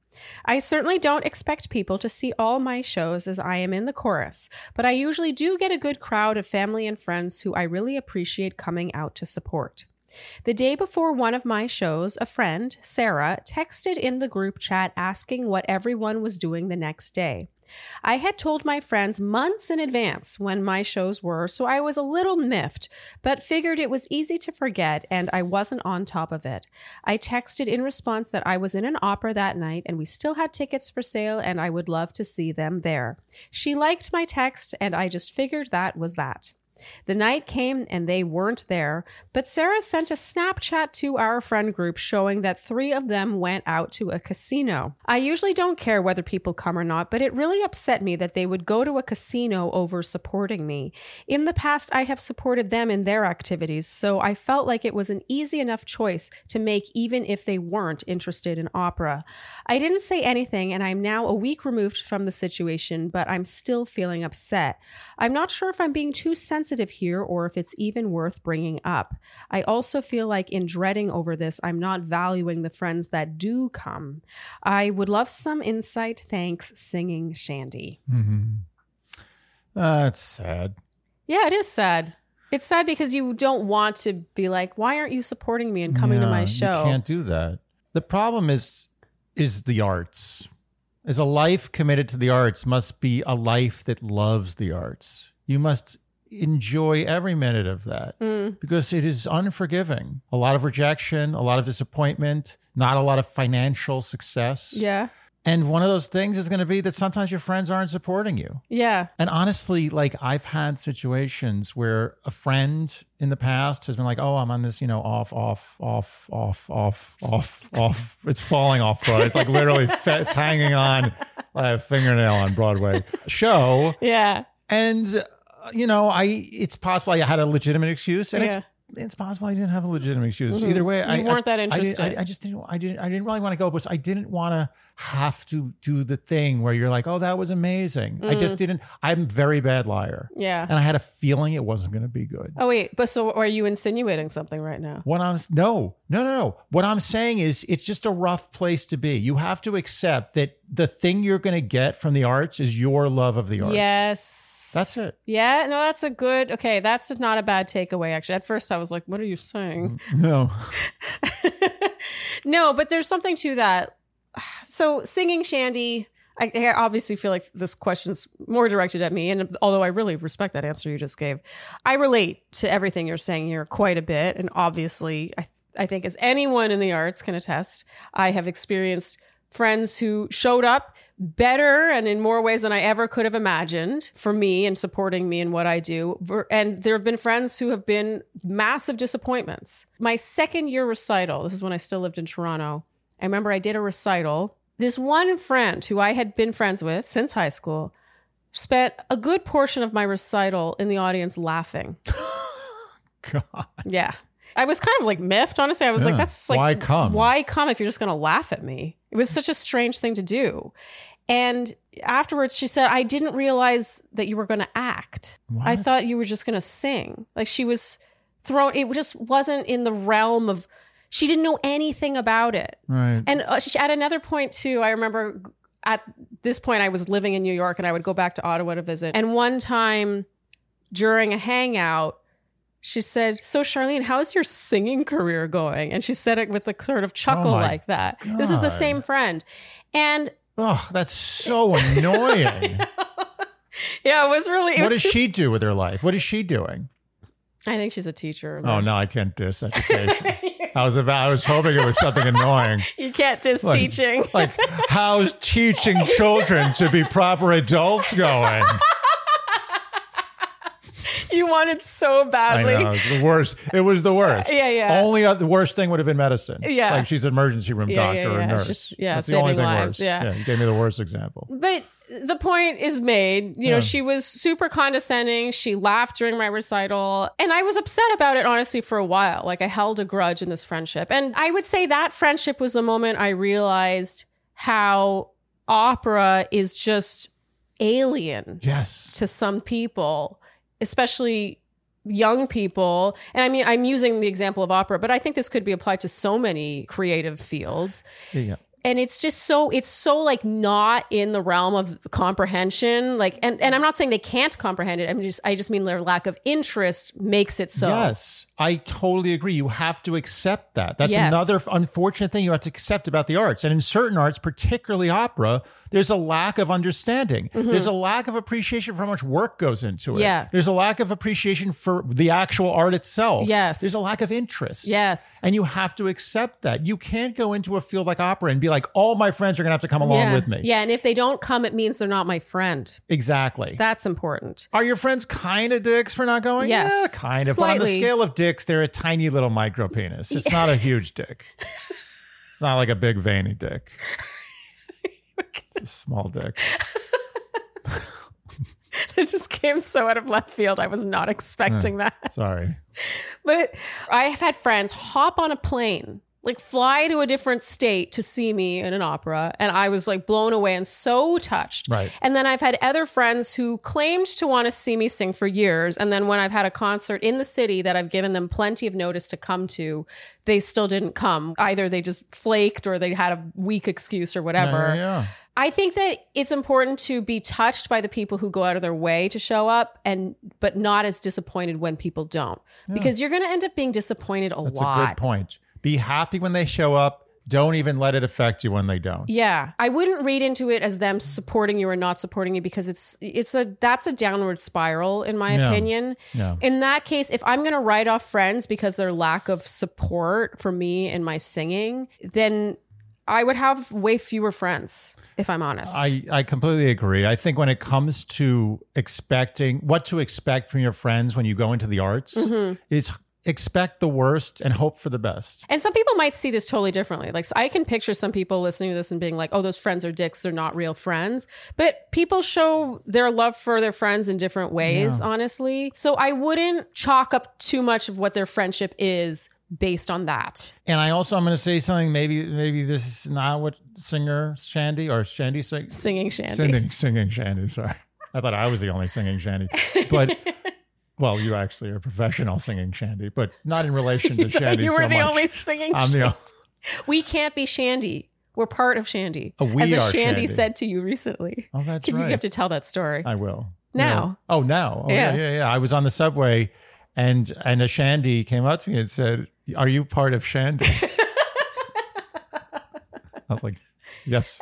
I certainly don't expect people to see all my shows as I am in the chorus, but I usually do get a good crowd of family and friends who I really appreciate coming out to support. The day before one of my shows, a friend, Sarah, texted in the group chat asking what everyone was doing the next day. I had told my friends months in advance when my shows were, so I was a little miffed, but figured it was easy to forget and I wasn't on top of it. I texted in response that I was in an opera that night and we still had tickets for sale and I would love to see them there. She liked my text and I just figured that was that. The night came and they weren't there, but Sarah sent a Snapchat to our friend group showing that three of them went out to a casino. I usually don't care whether people come or not, but it really upset me that they would go to a casino over supporting me. In the past, I have supported them in their activities, so I felt like it was an easy enough choice to make even if they weren't interested in opera. I didn't say anything, and I'm now a week removed from the situation, but I'm still feeling upset. I'm not sure if I'm being too sensitive here or if it's even worth bringing up. I also feel like in dreading over this, I'm not valuing the friends that do come. I would love some insight. Thanks, singing Shandy. Mm-hmm. Uh, That's sad. Yeah, it is sad. It's sad because you don't want to be like, why aren't you supporting me and coming to my show? You can't do that. The problem is is the arts. Is a life committed to the arts must be a life that loves the arts. You must enjoy every minute of that Mm. because it is unforgiving. A lot of rejection, a lot of disappointment, not a lot of financial success. Yeah. And one of those things is going to be that sometimes your friends aren't supporting you. Yeah. And honestly, like I've had situations where a friend in the past has been like, "Oh, I'm on this, you know, off, off, off, off, off, off, off. It's falling off Broadway. It's like literally, [laughs] fe- it's hanging on like a fingernail on Broadway show." Yeah. And you know, I it's possible I had a legitimate excuse, and Yeah. it's it's possible I didn't have a legitimate excuse. Either way, I Mm-hmm. weren't that I- I interested. I, I just didn't. I didn't. I didn't really want to go, but I didn't want to have to do the thing where you're like, "Oh, that was amazing." I Mm. just didn't. I'm a very bad liar, Yeah. and I had a feeling it wasn't going to be good. Oh wait, but so are you insinuating something right now? What I'm no, no, no, no. What I'm saying is it's just a rough place to be. You have to accept that the thing you're going to get from the arts is your love of the arts. Yes. That's it. Yeah, no, that's a good. Okay, that's not a bad takeaway. Actually, at first I was like, "What are you saying?" Mm, no. [laughs] no, but there's something to that. [sighs] So singing Shandy, I, I obviously feel like this question's more directed at me, and although I really respect that answer you just gave, I relate to everything you're saying here quite a bit, and obviously, I I think as anyone in the arts can attest, I have experienced friends who showed up better and in more ways than I ever could have imagined for me and supporting me in what I do. And there have been friends who have been massive disappointments. My second year recital, this is when I still lived in Toronto. I remember I did a recital. This one friend who I had been friends with since high school spent a good portion of my recital in the audience laughing. [laughs] God. Yeah. I was kind of like miffed, honestly. I was like, that's like, Why come? Why come if you're just going to laugh at me? It was such a strange thing to do. And afterwards, she said, I didn't realize that you were going to act. I thought you were just going to sing. Like she was thrown, it just wasn't in the realm of, she didn't know anything about it. Right. And uh, she, at another point, too, I remember at this point, I was living in New York and I would go back to Ottawa to visit. And one time during a hangout, she said, So, Charlene, how's your singing career going? And she said it with a sort of chuckle Oh like that. This is the same friend. And oh, that's so [laughs] annoying. yeah, it was really, it what was does she do with her life? What is she doing? I think she's a teacher. Oh no, I can't diss [laughs] education. I was about. I was hoping it was something annoying. [laughs] You can't diss Like- teaching. Like, how's teaching children to be proper adults going? [laughs] you wanted so badly. I know it's the worst. It was the worst. Yeah, yeah. Only uh, the worst thing would have been medicine. Yeah. like she's an emergency room Yeah, doctor yeah, or yeah. nurse. She's- yeah, That's the only saving thing lives, worse. yeah. you gave me the worst example. But the point is made. You know, Yeah. she was super condescending. She laughed during my recital. And I was upset about it, honestly, for a while. Like, I held a grudge in this friendship. And I would say that friendship was the moment I realized how opera is just alien Yes. to some people, especially young people. And I mean, I'm using the example of opera, but I think this could be applied to so many creative fields Yeah. and it's just so it's so like not in the realm of comprehension like and and i'm not saying they can't comprehend it i'm just i just mean their lack of interest makes it so Yes, I totally agree. You have to accept that. That's Yes. another unfortunate thing you have to accept about the arts. And in certain arts, particularly opera, there's a lack of understanding. There's a lack of appreciation for how much work goes into it. Mm-hmm. Yeah. There's a lack of appreciation for the actual art itself. Yes. There's a lack of interest. yes And you have to accept that. You can't go into a field like opera and be like, all my friends are going to have to come along yeah. with me. yeah and if they don't come it means they're not my friend Exactly. that's important Are your friends kind of dicks for not going? Yes, Yeah, kind of. But on the scale of dicks, they're a tiny little micro penis. It's not a huge dick. It's not like a big veiny dick. [laughs] It's a small dick. [laughs] it just came so out of left field i was not expecting that Sorry. But I have had friends hop on a plane, like fly to a different state to see me in an opera. And I was like blown away and so touched. Right. And then I've had other friends who claimed to want to see me sing for years. And then when I've had a concert in the city that I've given them plenty of notice to come to, they still didn't come. Either they just flaked or they had a weak excuse or whatever. Yeah, yeah. I think that it's important to be touched by the people who go out of their way to show up and but not as disappointed when people don't. Because you're going to end up being disappointed a That's a lot. good point. Be happy when they show up. Don't even let it affect you when they don't. Yeah. I wouldn't read into it as them supporting you or not supporting you because it's it's a that's a downward spiral in my Yeah. opinion. Yeah. In that case, if I'm going to write off friends because their lack of support for me and my singing, then I would have way fewer friends if I'm honest. I, I completely agree. I think when it comes to expecting what to expect from your friends when you go into the arts Mm-hmm. is expect the worst and hope for the best. And some people might see this totally differently. Like so I can picture some people listening to this and being like, "Oh, those friends are dicks. They're not real friends." But people show their love for their friends in different ways, honestly. So I wouldn't chalk up too much of what their friendship is based on that. And I also I'm going to say something. Maybe maybe this is not what singer Shandy or Shandy sing, Singing Shandy. singing singing Shandy. Sorry, I thought I was the only singing Shandy, [laughs] but. Well, you actually are a professional singing Shandy, but not in relation to [laughs] Shandy. you were so the much. only singing. I'm the. we can't be Shandy. We're part of Shandy. Oh, we as a are Shandy Shandy. said to you recently. Oh, that's You right. You have to tell that story. I will. Now. Yeah. Oh, now. Oh, yeah. Yeah. yeah, yeah, I was on the subway and and a Shandy came up to me and said, Are you part of Shandy? [laughs] I was like, Yes.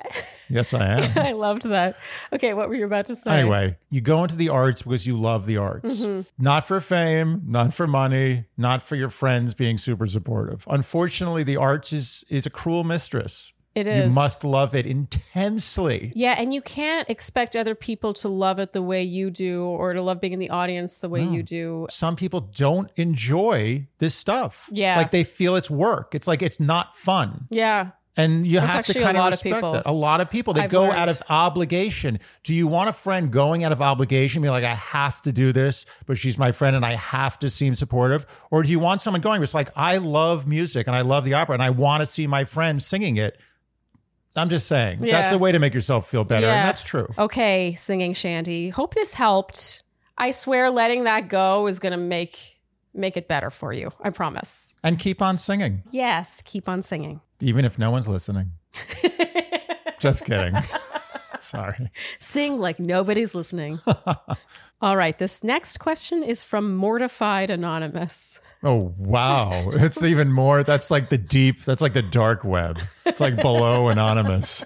Yes, I am. [laughs] I loved that. Okay, what were you about to say? Anyway, you go into the arts because you love the arts. Mm-hmm. Not for fame, not for money, not for your friends being super supportive. Unfortunately, the arts is is a cruel mistress. It is. You must love it intensely. Yeah, and you can't expect other people to love it the way you do or to love being in the audience the way you do. some people don't enjoy this stuff. Yeah. Like they feel it's work. It's like it's not fun. Yeah. And you That's have to kind of lot of respect that. A lot of people, they I've go learned. out of obligation. Do you want a friend going out of obligation, be like, I have to do this, but she's my friend and I have to seem supportive? Or do you want someone going, it's like, I love music and I love the opera and I want to see my friend singing it? I'm just saying, Yeah. that's a way to make yourself feel better. Yeah. And that's true. Okay, singing Shandy. Hope this helped. I swear letting that go is going to make make it better for you. I promise. And keep on singing, Yes, keep on singing. Even if no one's listening. [laughs] just kidding. [laughs] Sorry. Sing like nobody's listening. [laughs] All right, this next question is from Mortified Anonymous. Oh wow. It's even more that's like the deep that's like the dark web. It's like below anonymous.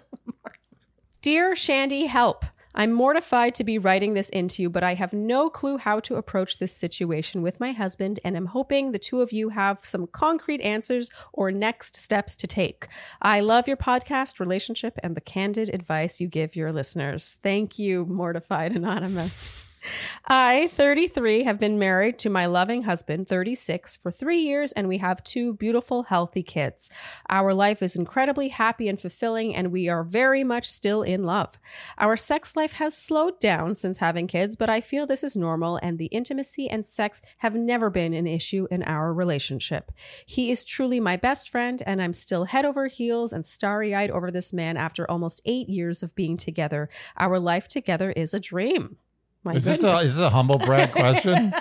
Dear Shandy, help. I'm mortified to be writing this into you, but I have no clue how to approach this situation with my husband, and I'm hoping the two of you have some concrete answers or next steps to take. I love your podcast, relationship, and the candid advice you give your listeners. Thank you, Mortified Anonymous. I, 33, have been married to my loving husband, 36, for three years, and we have two beautiful, healthy kids. Our life is incredibly happy and fulfilling, and we are very much still in love. Our sex life has slowed down since having kids, but I feel this is normal, and the intimacy and sex have never been an issue in our relationship. He is truly my best friend, and I'm still head over heels and starry eyed over this man after almost eight years of being together. Our life together is a dream. My Is this a is this a humble brag [laughs] question?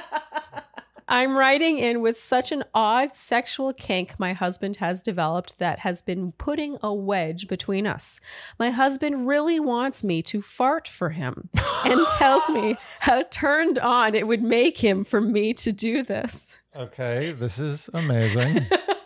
I'm writing in with such an odd sexual kink my husband has developed that has been putting a wedge between us. My husband really wants me to fart for him and [laughs] tells me how turned on it would make him for me to do this. Okay, this is amazing. [laughs]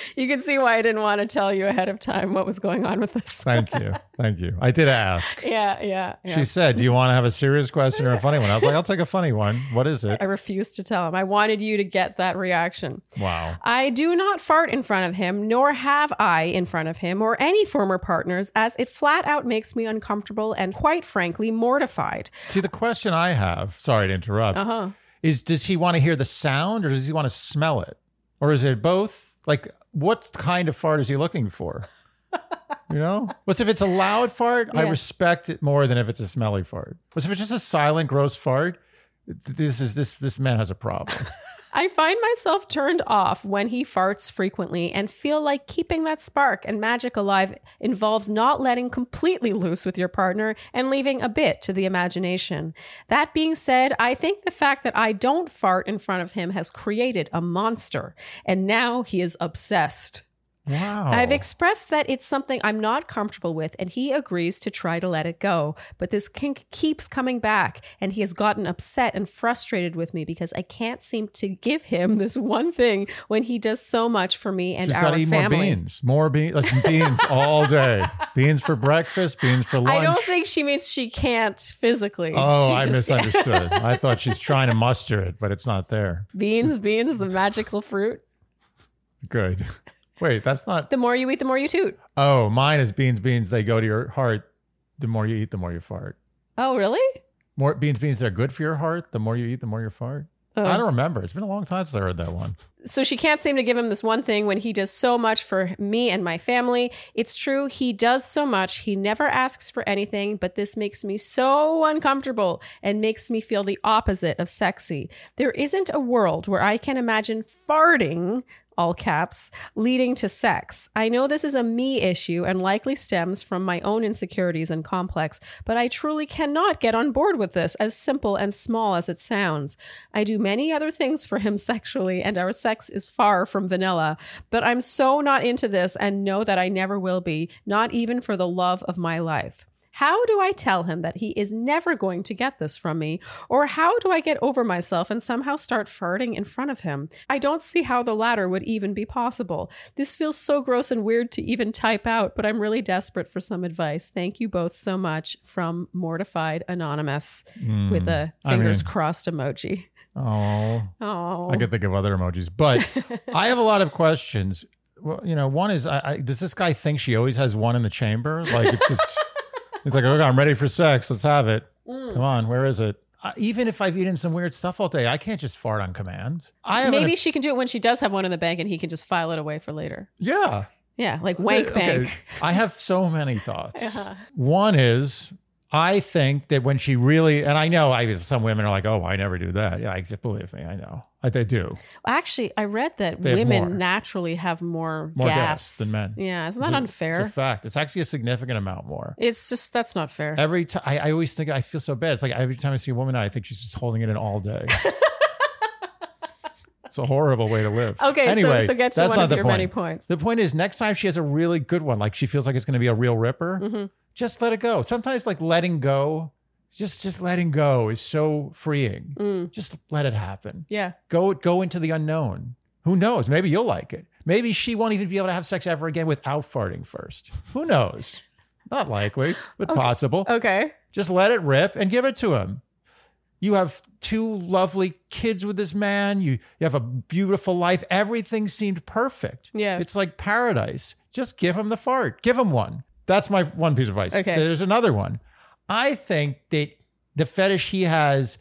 [laughs] You can see why I didn't want to tell you ahead of time what was going on with this. Thank you. Thank you. I did ask. [laughs] Yeah, yeah. yeah. She said, Do you want to have a serious question or a funny one? I was like, I'll take a funny one. What is it? I refused to tell him. I wanted you to get that reaction. Wow. I do not fart in front of him, nor have I in front of him or any former partners, as it flat out makes me uncomfortable and quite frankly mortified. See, the question I have, sorry to interrupt, Uh huh. is does he want to hear the sound or does he want to smell it? Or is it both? Like, what kind of fart is he looking for? You know? What's if it's a loud fart? I respect it more than if it's a smelly fart. What's if it's just a silent, gross fart? This is this this man has a problem. I find myself turned off when he farts frequently and feel like keeping that spark and magic alive involves not letting completely loose with your partner and leaving a bit to the imagination. That being said, I think the fact that I don't fart in front of him has created a monster, and now he is obsessed. Wow. I've expressed that it's something I'm not comfortable with, and he agrees to try to let it go. But this kink keeps coming back, and he has gotten upset and frustrated with me because I can't seem to give him this one thing when he does so much for me and She's our eat more beans. More beans. Like beans all day. Beans for breakfast, beans for lunch. I don't think she means she can't physically. Oh, She I just- misunderstood. [laughs] I thought she's trying to muster it, but it's not there. beans, beans, the magical fruit. Good. Wait, that's not. The more you eat, the more you toot. Oh, mine is beans, beans. They go to your heart. The more you eat, the more you fart. Oh, really? More beans, beans. They're good for your heart. The more you eat, the more you fart. Oh. I don't remember. It's been a long time since I heard that one. so she can't seem to give him this one thing when he does so much for me and my family. It's true, he does so much. He never asks for anything, but this makes me so uncomfortable and makes me feel the opposite of sexy. There isn't a world where I can imagine farting all caps, leading to sex. I know this is a me issue and likely stems from my own insecurities and complex, but I truly cannot get on board with this, as simple and small as it sounds. I do many other things for him [laughs] sexually, and our sex is far from vanilla, but I'm so not into this and know that I never will be, not even for the love of my life. How do I tell him that he is never going to get this from me? Or how do I get over myself and somehow start farting in front of him? I don't see how the latter would even be possible. This feels so gross and weird to even type out, but I'm really desperate for some advice. Thank you both so much from Mortified Anonymous hmm, with a fingers mean- crossed emoji. Oh, Oh. I could think of other emojis, but [laughs] I have a lot of questions. Well, you know, one is, I, I, does this guy think she always has one in the chamber? Like it's just, [laughs] it's like, okay, I'm ready for sex. Let's have it. Mm. Come on, where is it? I, even if I've eaten some weird stuff all day, I can't just fart on command. I Maybe an, she can do it when she does have one in the bank and he can just file it away for later. yeah. Yeah, like wank Okay, bank. I have so many thoughts. [laughs] Uh-huh. One is I think that when she really, and I know I some women are like, oh, I never do that. Yeah, believe me, I know. I, they do. Actually, I read that They have women naturally have more, More gas gas. than men. Yeah, isn't It's that a- unfair? It's a fact. It's actually a significant amount more. It's just that's not fair. Every time, I, I always think I feel so bad. It's like every time I see a woman, I think she's just holding it in all day. [laughs] it's a horrible way to live. Okay, anyway, so so get to that's one not of the your point. many points. The point is, next time she has a really good one, like she feels like it's going to be a real ripper, Mm-hmm. just let it go. Sometimes, like letting go, just just letting go is so freeing. Mm. Just let it happen. Yeah. Go go into the unknown. Who knows? Maybe you'll like it. Maybe she won't even be able to have sex ever again without farting first. Who knows? Not likely, but possible. Okay. Just let it rip and give it to him. You have two lovely kids with this man. You, you have a beautiful life. Everything seemed perfect. Yeah. It's like paradise. Just give him the fart. Give him one. That's my one piece of advice. Okay. There's another one. I think that the fetish he has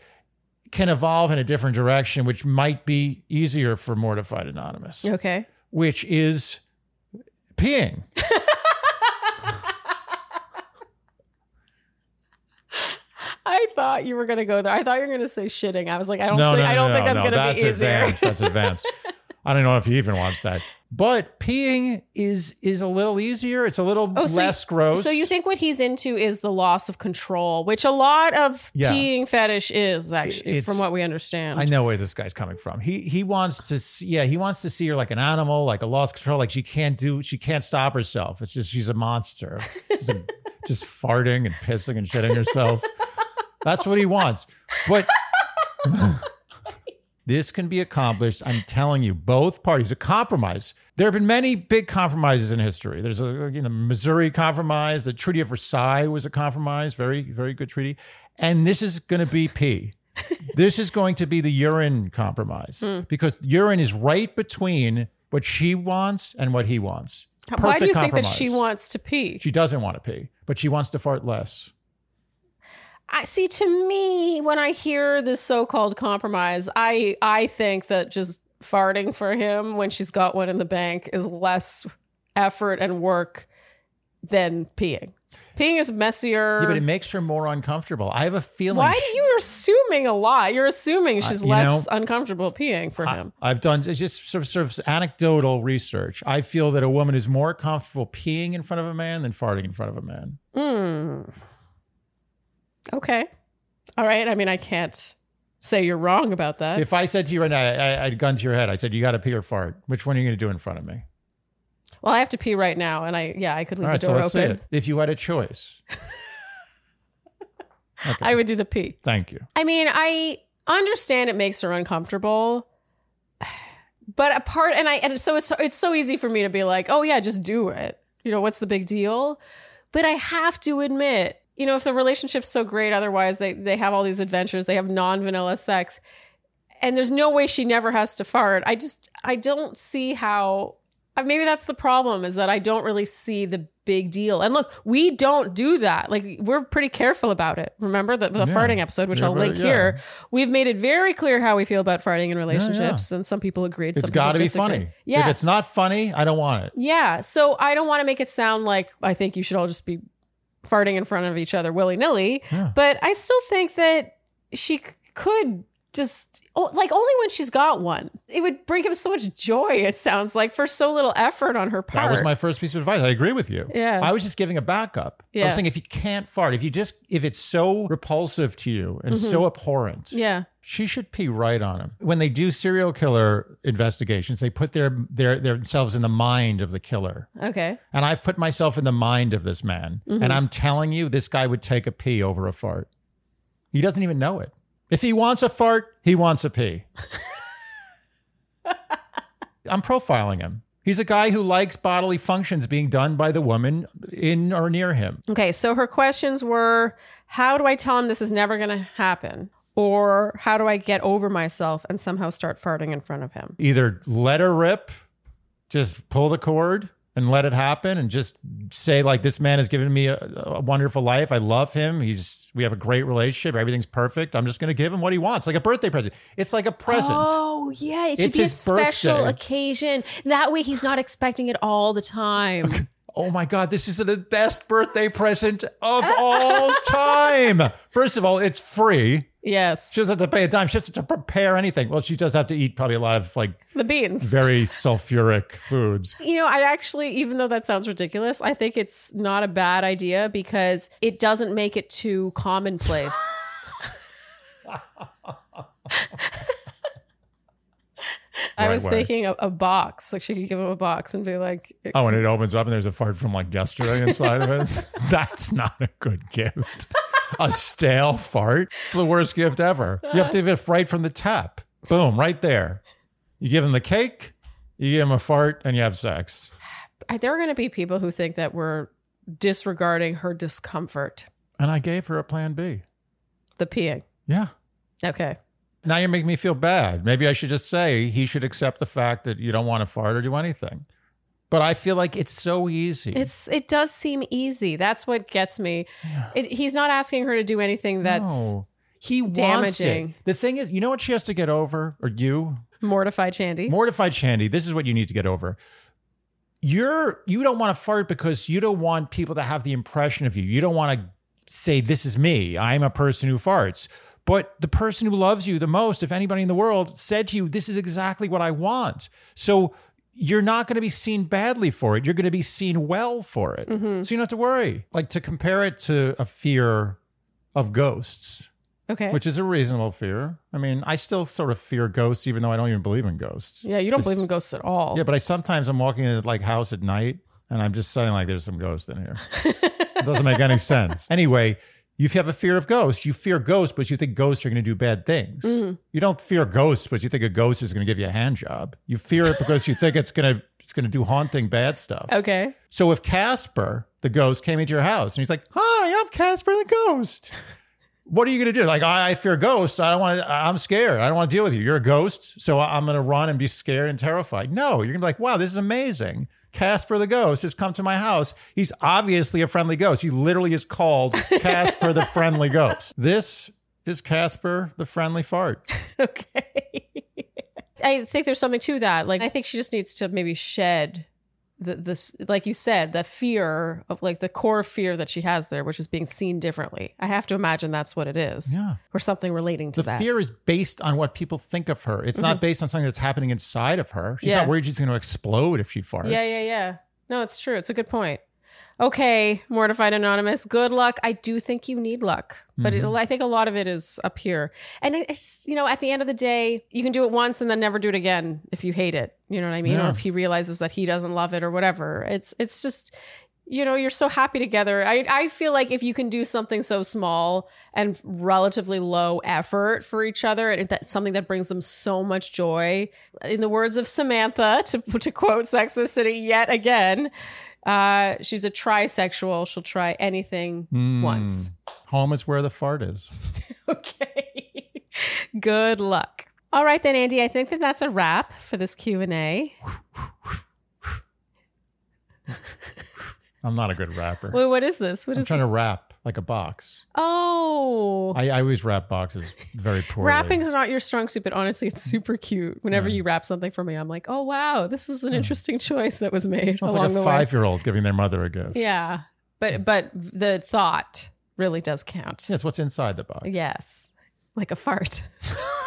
can evolve in a different direction, which might be easier for Mortified Anonymous, Okay. which is peeing. [laughs] I thought you were gonna go there. I thought you were gonna say shitting. I was like, I don't. no, think, no, I don't no, think no, that's no. gonna that's be easier. Advanced. That's advanced. [laughs] I don't know if he even wants that. But peeing is is a little easier. It's a little Oh, so you- less gross. So you think what he's into is the loss of control, which a lot of Yeah. peeing fetish is actually, It's- from what we understand. I know where this guy's coming from. He he wants to see, yeah, he wants to see her like an animal, like a lost control, like she can't do she can't stop herself. It's just she's a monster. She's a- [laughs] just farting and pissing and shitting herself. That's what he wants. But [laughs] this can be accomplished. I'm telling you, both parties, a compromise. There have been many big compromises in history. There's a you know Missouri compromise. The Treaty of Versailles was a compromise, very very good treaty. And this is going to be P. [laughs] this is going to be the urine compromise hmm. because urine is right between what she wants and what he wants. Why do you Perfect think that she wants to pee? She doesn't want to pee, but she wants to fart less. I see. To me, when I hear this so-called compromise, I I think that just farting for him when she's got one in the bank is less effort and work than peeing. Peeing is messier. Yeah, but it makes her more uncomfortable. I have a feeling. Why she- you're assuming a lot? You're assuming she's you less know, uncomfortable peeing for him. I've done it's just sort of, sort of anecdotal research. I feel that a woman is more comfortable peeing in front of a man than farting in front of a man. Mm. Okay. All right. I mean, I can't say you're wrong about that. If I said to you right now, I, I'd gun to your head. I said, "You got to pee or fart. Which one are you going to do in front of me?" well, I have to pee right now, and I yeah, I could leave All right, the so door let's see open. it. If you had a choice, [laughs] I would do the pee. thank you. I mean, I understand it makes her uncomfortable, but a part, and I, and so it's it's so easy for me to be like, oh yeah, just do it. You know, what's the big deal? But I have to admit, you know, if the relationship's so great, otherwise they they have all these adventures, they have non vanilla sex, and there's no way she never has to fart. I just I don't see how Maybe that's the problem is that I don't really see the big deal. And look, we don't do that. Like we're pretty careful about it. Remember the, the Yeah. farting episode, which Yeah, I'll link yeah. here. We've made it very clear how we feel about farting in relationships, and some people agreed. It's got to be funny. Yeah, If it's not funny, I don't want it. yeah. So I don't want to make it sound like I think you should all just be farting in front of each other willy nilly. Yeah. But I still think that she c- could just, oh, like, only when she's got one. It would bring him so much joy, it sounds like, for so little effort on her part. That was my first piece of advice. I agree with you. Yeah. I was just giving a backup. Yeah. I was saying if you can't fart, if you just if it's so repulsive to you and so abhorrent, Mm-hmm. Yeah. She should pee right on him. When they do serial killer investigations, they put their their themselves in the mind of the killer. Okay. And I've put myself in the mind of this man. Mm-hmm. And I'm telling you, this guy would take a pee over a fart. He doesn't even know it. If he wants a fart, he wants a pee. [laughs] I'm profiling him. He's a guy who likes bodily functions being done by the woman in or near him. Okay. So her questions were how do I tell him this is never going to happen? Or how do I get over myself and somehow start farting in front of him? Either let her rip, just pull the cord and let it happen and just say like this man has given me a, a wonderful life. I love him. He's we have a great relationship. Everything's perfect. I'm just going to give him what he wants, like a birthday present. It's like a present. Oh, yeah. It should It's be a special birthday. occasion. That way he's not expecting it all the time. Oh my God, this is the best birthday present of all [laughs] time. First of all, it's free. yes. She doesn't have to pay a dime. She doesn't have to prepare anything. Well, she does have to eat probably a lot of like the beans. very sulfuric foods. You know, I actually, even though that sounds ridiculous, I think it's not a bad idea because it doesn't make it too commonplace. [laughs] [laughs] [laughs] I Right was way. thinking a, a box. Like she could give him a box and be like, Oh, and it opens up and there's a fart from like yesterday inside of it. [laughs] [laughs] That's not a good gift. A stale fart. It's the worst gift ever. You have to give it right from the tap. Boom, right there. You give him the cake, you give him a fart, and you have sex. [sighs] There are going to be people who think that we're disregarding her discomfort, And I gave her a plan B. the peeing. Yeah. Okay. Now you're making me feel bad. Maybe I should just say he should accept the fact that you don't want to fart or do anything. But I feel like it's so easy. It's it does seem easy. That's what gets me. It, he's not asking her to do anything that's No. he wants damaging. it. The thing is, you know what she has to get over, or you, mortified Shandy. mortified Shandy. This is what you need to get over. You're you don't want to fart because you don't want people to have the impression of you. You don't want to say this is me. I'm a person who farts. But the person who loves you the most, if anybody in the world, said to you, "This is exactly what I want." So you're not going to be seen badly for it. You're going to be seen well for it. Mm-hmm. So you don't have to worry. Like to compare it to a fear of ghosts Okay. which is a reasonable fear. I mean, I still sort of fear ghosts, even though I don't even believe in ghosts. yeah, you don't believe in ghosts at all. Yeah, but I sometimes I'm walking in like house at night, and I'm just saying like, "There's some ghost in here." [laughs] it doesn't make any sense. Anyway, you have a fear of ghosts. You fear ghosts, but you think ghosts are going to do bad things. Mm-hmm. You don't fear ghosts, but you think a ghost is going to give you a hand job. You fear it because you [laughs] think it's going to it's going to do haunting bad stuff. Okay. So if Casper, the ghost, came into your house and he's like, "Hi, I'm Casper the ghost," what are you going to do? Like, I, I fear ghosts. I don't want. to I'm scared. I don't want to deal with you. You're a ghost, so I'm going to run and be scared and terrified. No, you're going to be like, "Wow, this is amazing." Casper the ghost has come to my house. He's obviously a friendly ghost. He literally is called Casper the friendly ghost. [laughs] This is Casper the friendly fart. [laughs] Okay. I think there's something to that. Like I think she just needs to maybe shed the this like you said, the fear of like the core fear that she has there, which is being seen differently. I have to imagine that's what it is. Yeah. Or something relating to The that. Mm-hmm. fear is based on what people think of her. It's not based on something that's happening inside of her. She's Yeah. not worried she's going to explode if she farts. Yeah, yeah, yeah. No, it's true. It's a good point. Okay, mortified anonymous. Good luck. I do think you need luck, but it, mm-hmm. I think a lot of it is up here. And it- it's you know, at the end of the day, you can do it once and then never do it again if you hate it. You know what I mean? Or if he realizes that he doesn't love it or whatever. It's it's just you know, you're so happy together. I I feel like if you can do something so small and relatively low effort for each other, and that's something that brings them so much joy. In the words of Samantha, to to quote Sex the City yet again, uh, she's a trisexual. She'll try anything once. Home is where the fart is. [laughs] Okay. Good luck. All right then, Andy. I think that that's a wrap for this Q and A. I'm not a good rapper. Wait, what is this? What I'm is trying to wrap like a box. Oh. I, I always wrap boxes very poorly. Rapping is not your strong suit, but honestly, it's super cute. Whenever you wrap something for me, I'm like, oh wow, this is an interesting choice that was made It's along like a five year old giving their mother a gift. Yeah, but but the thought really does count. Yes, what's inside the box? Yes, like a fart. [laughs]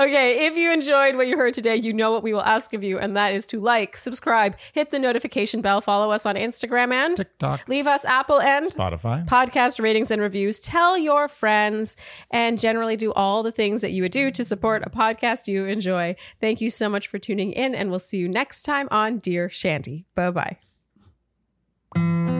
okay, if you enjoyed what you heard today, you know what we will ask of you, and that is to like, subscribe, hit the notification bell, follow us on Instagram, and TikTok, leave us Apple and Spotify. podcast ratings and reviews. Tell your friends and generally do all the things that you would do to support a podcast you enjoy. Thank you so much for tuning in, and we'll see you next time on Dear Shandy. Bye bye.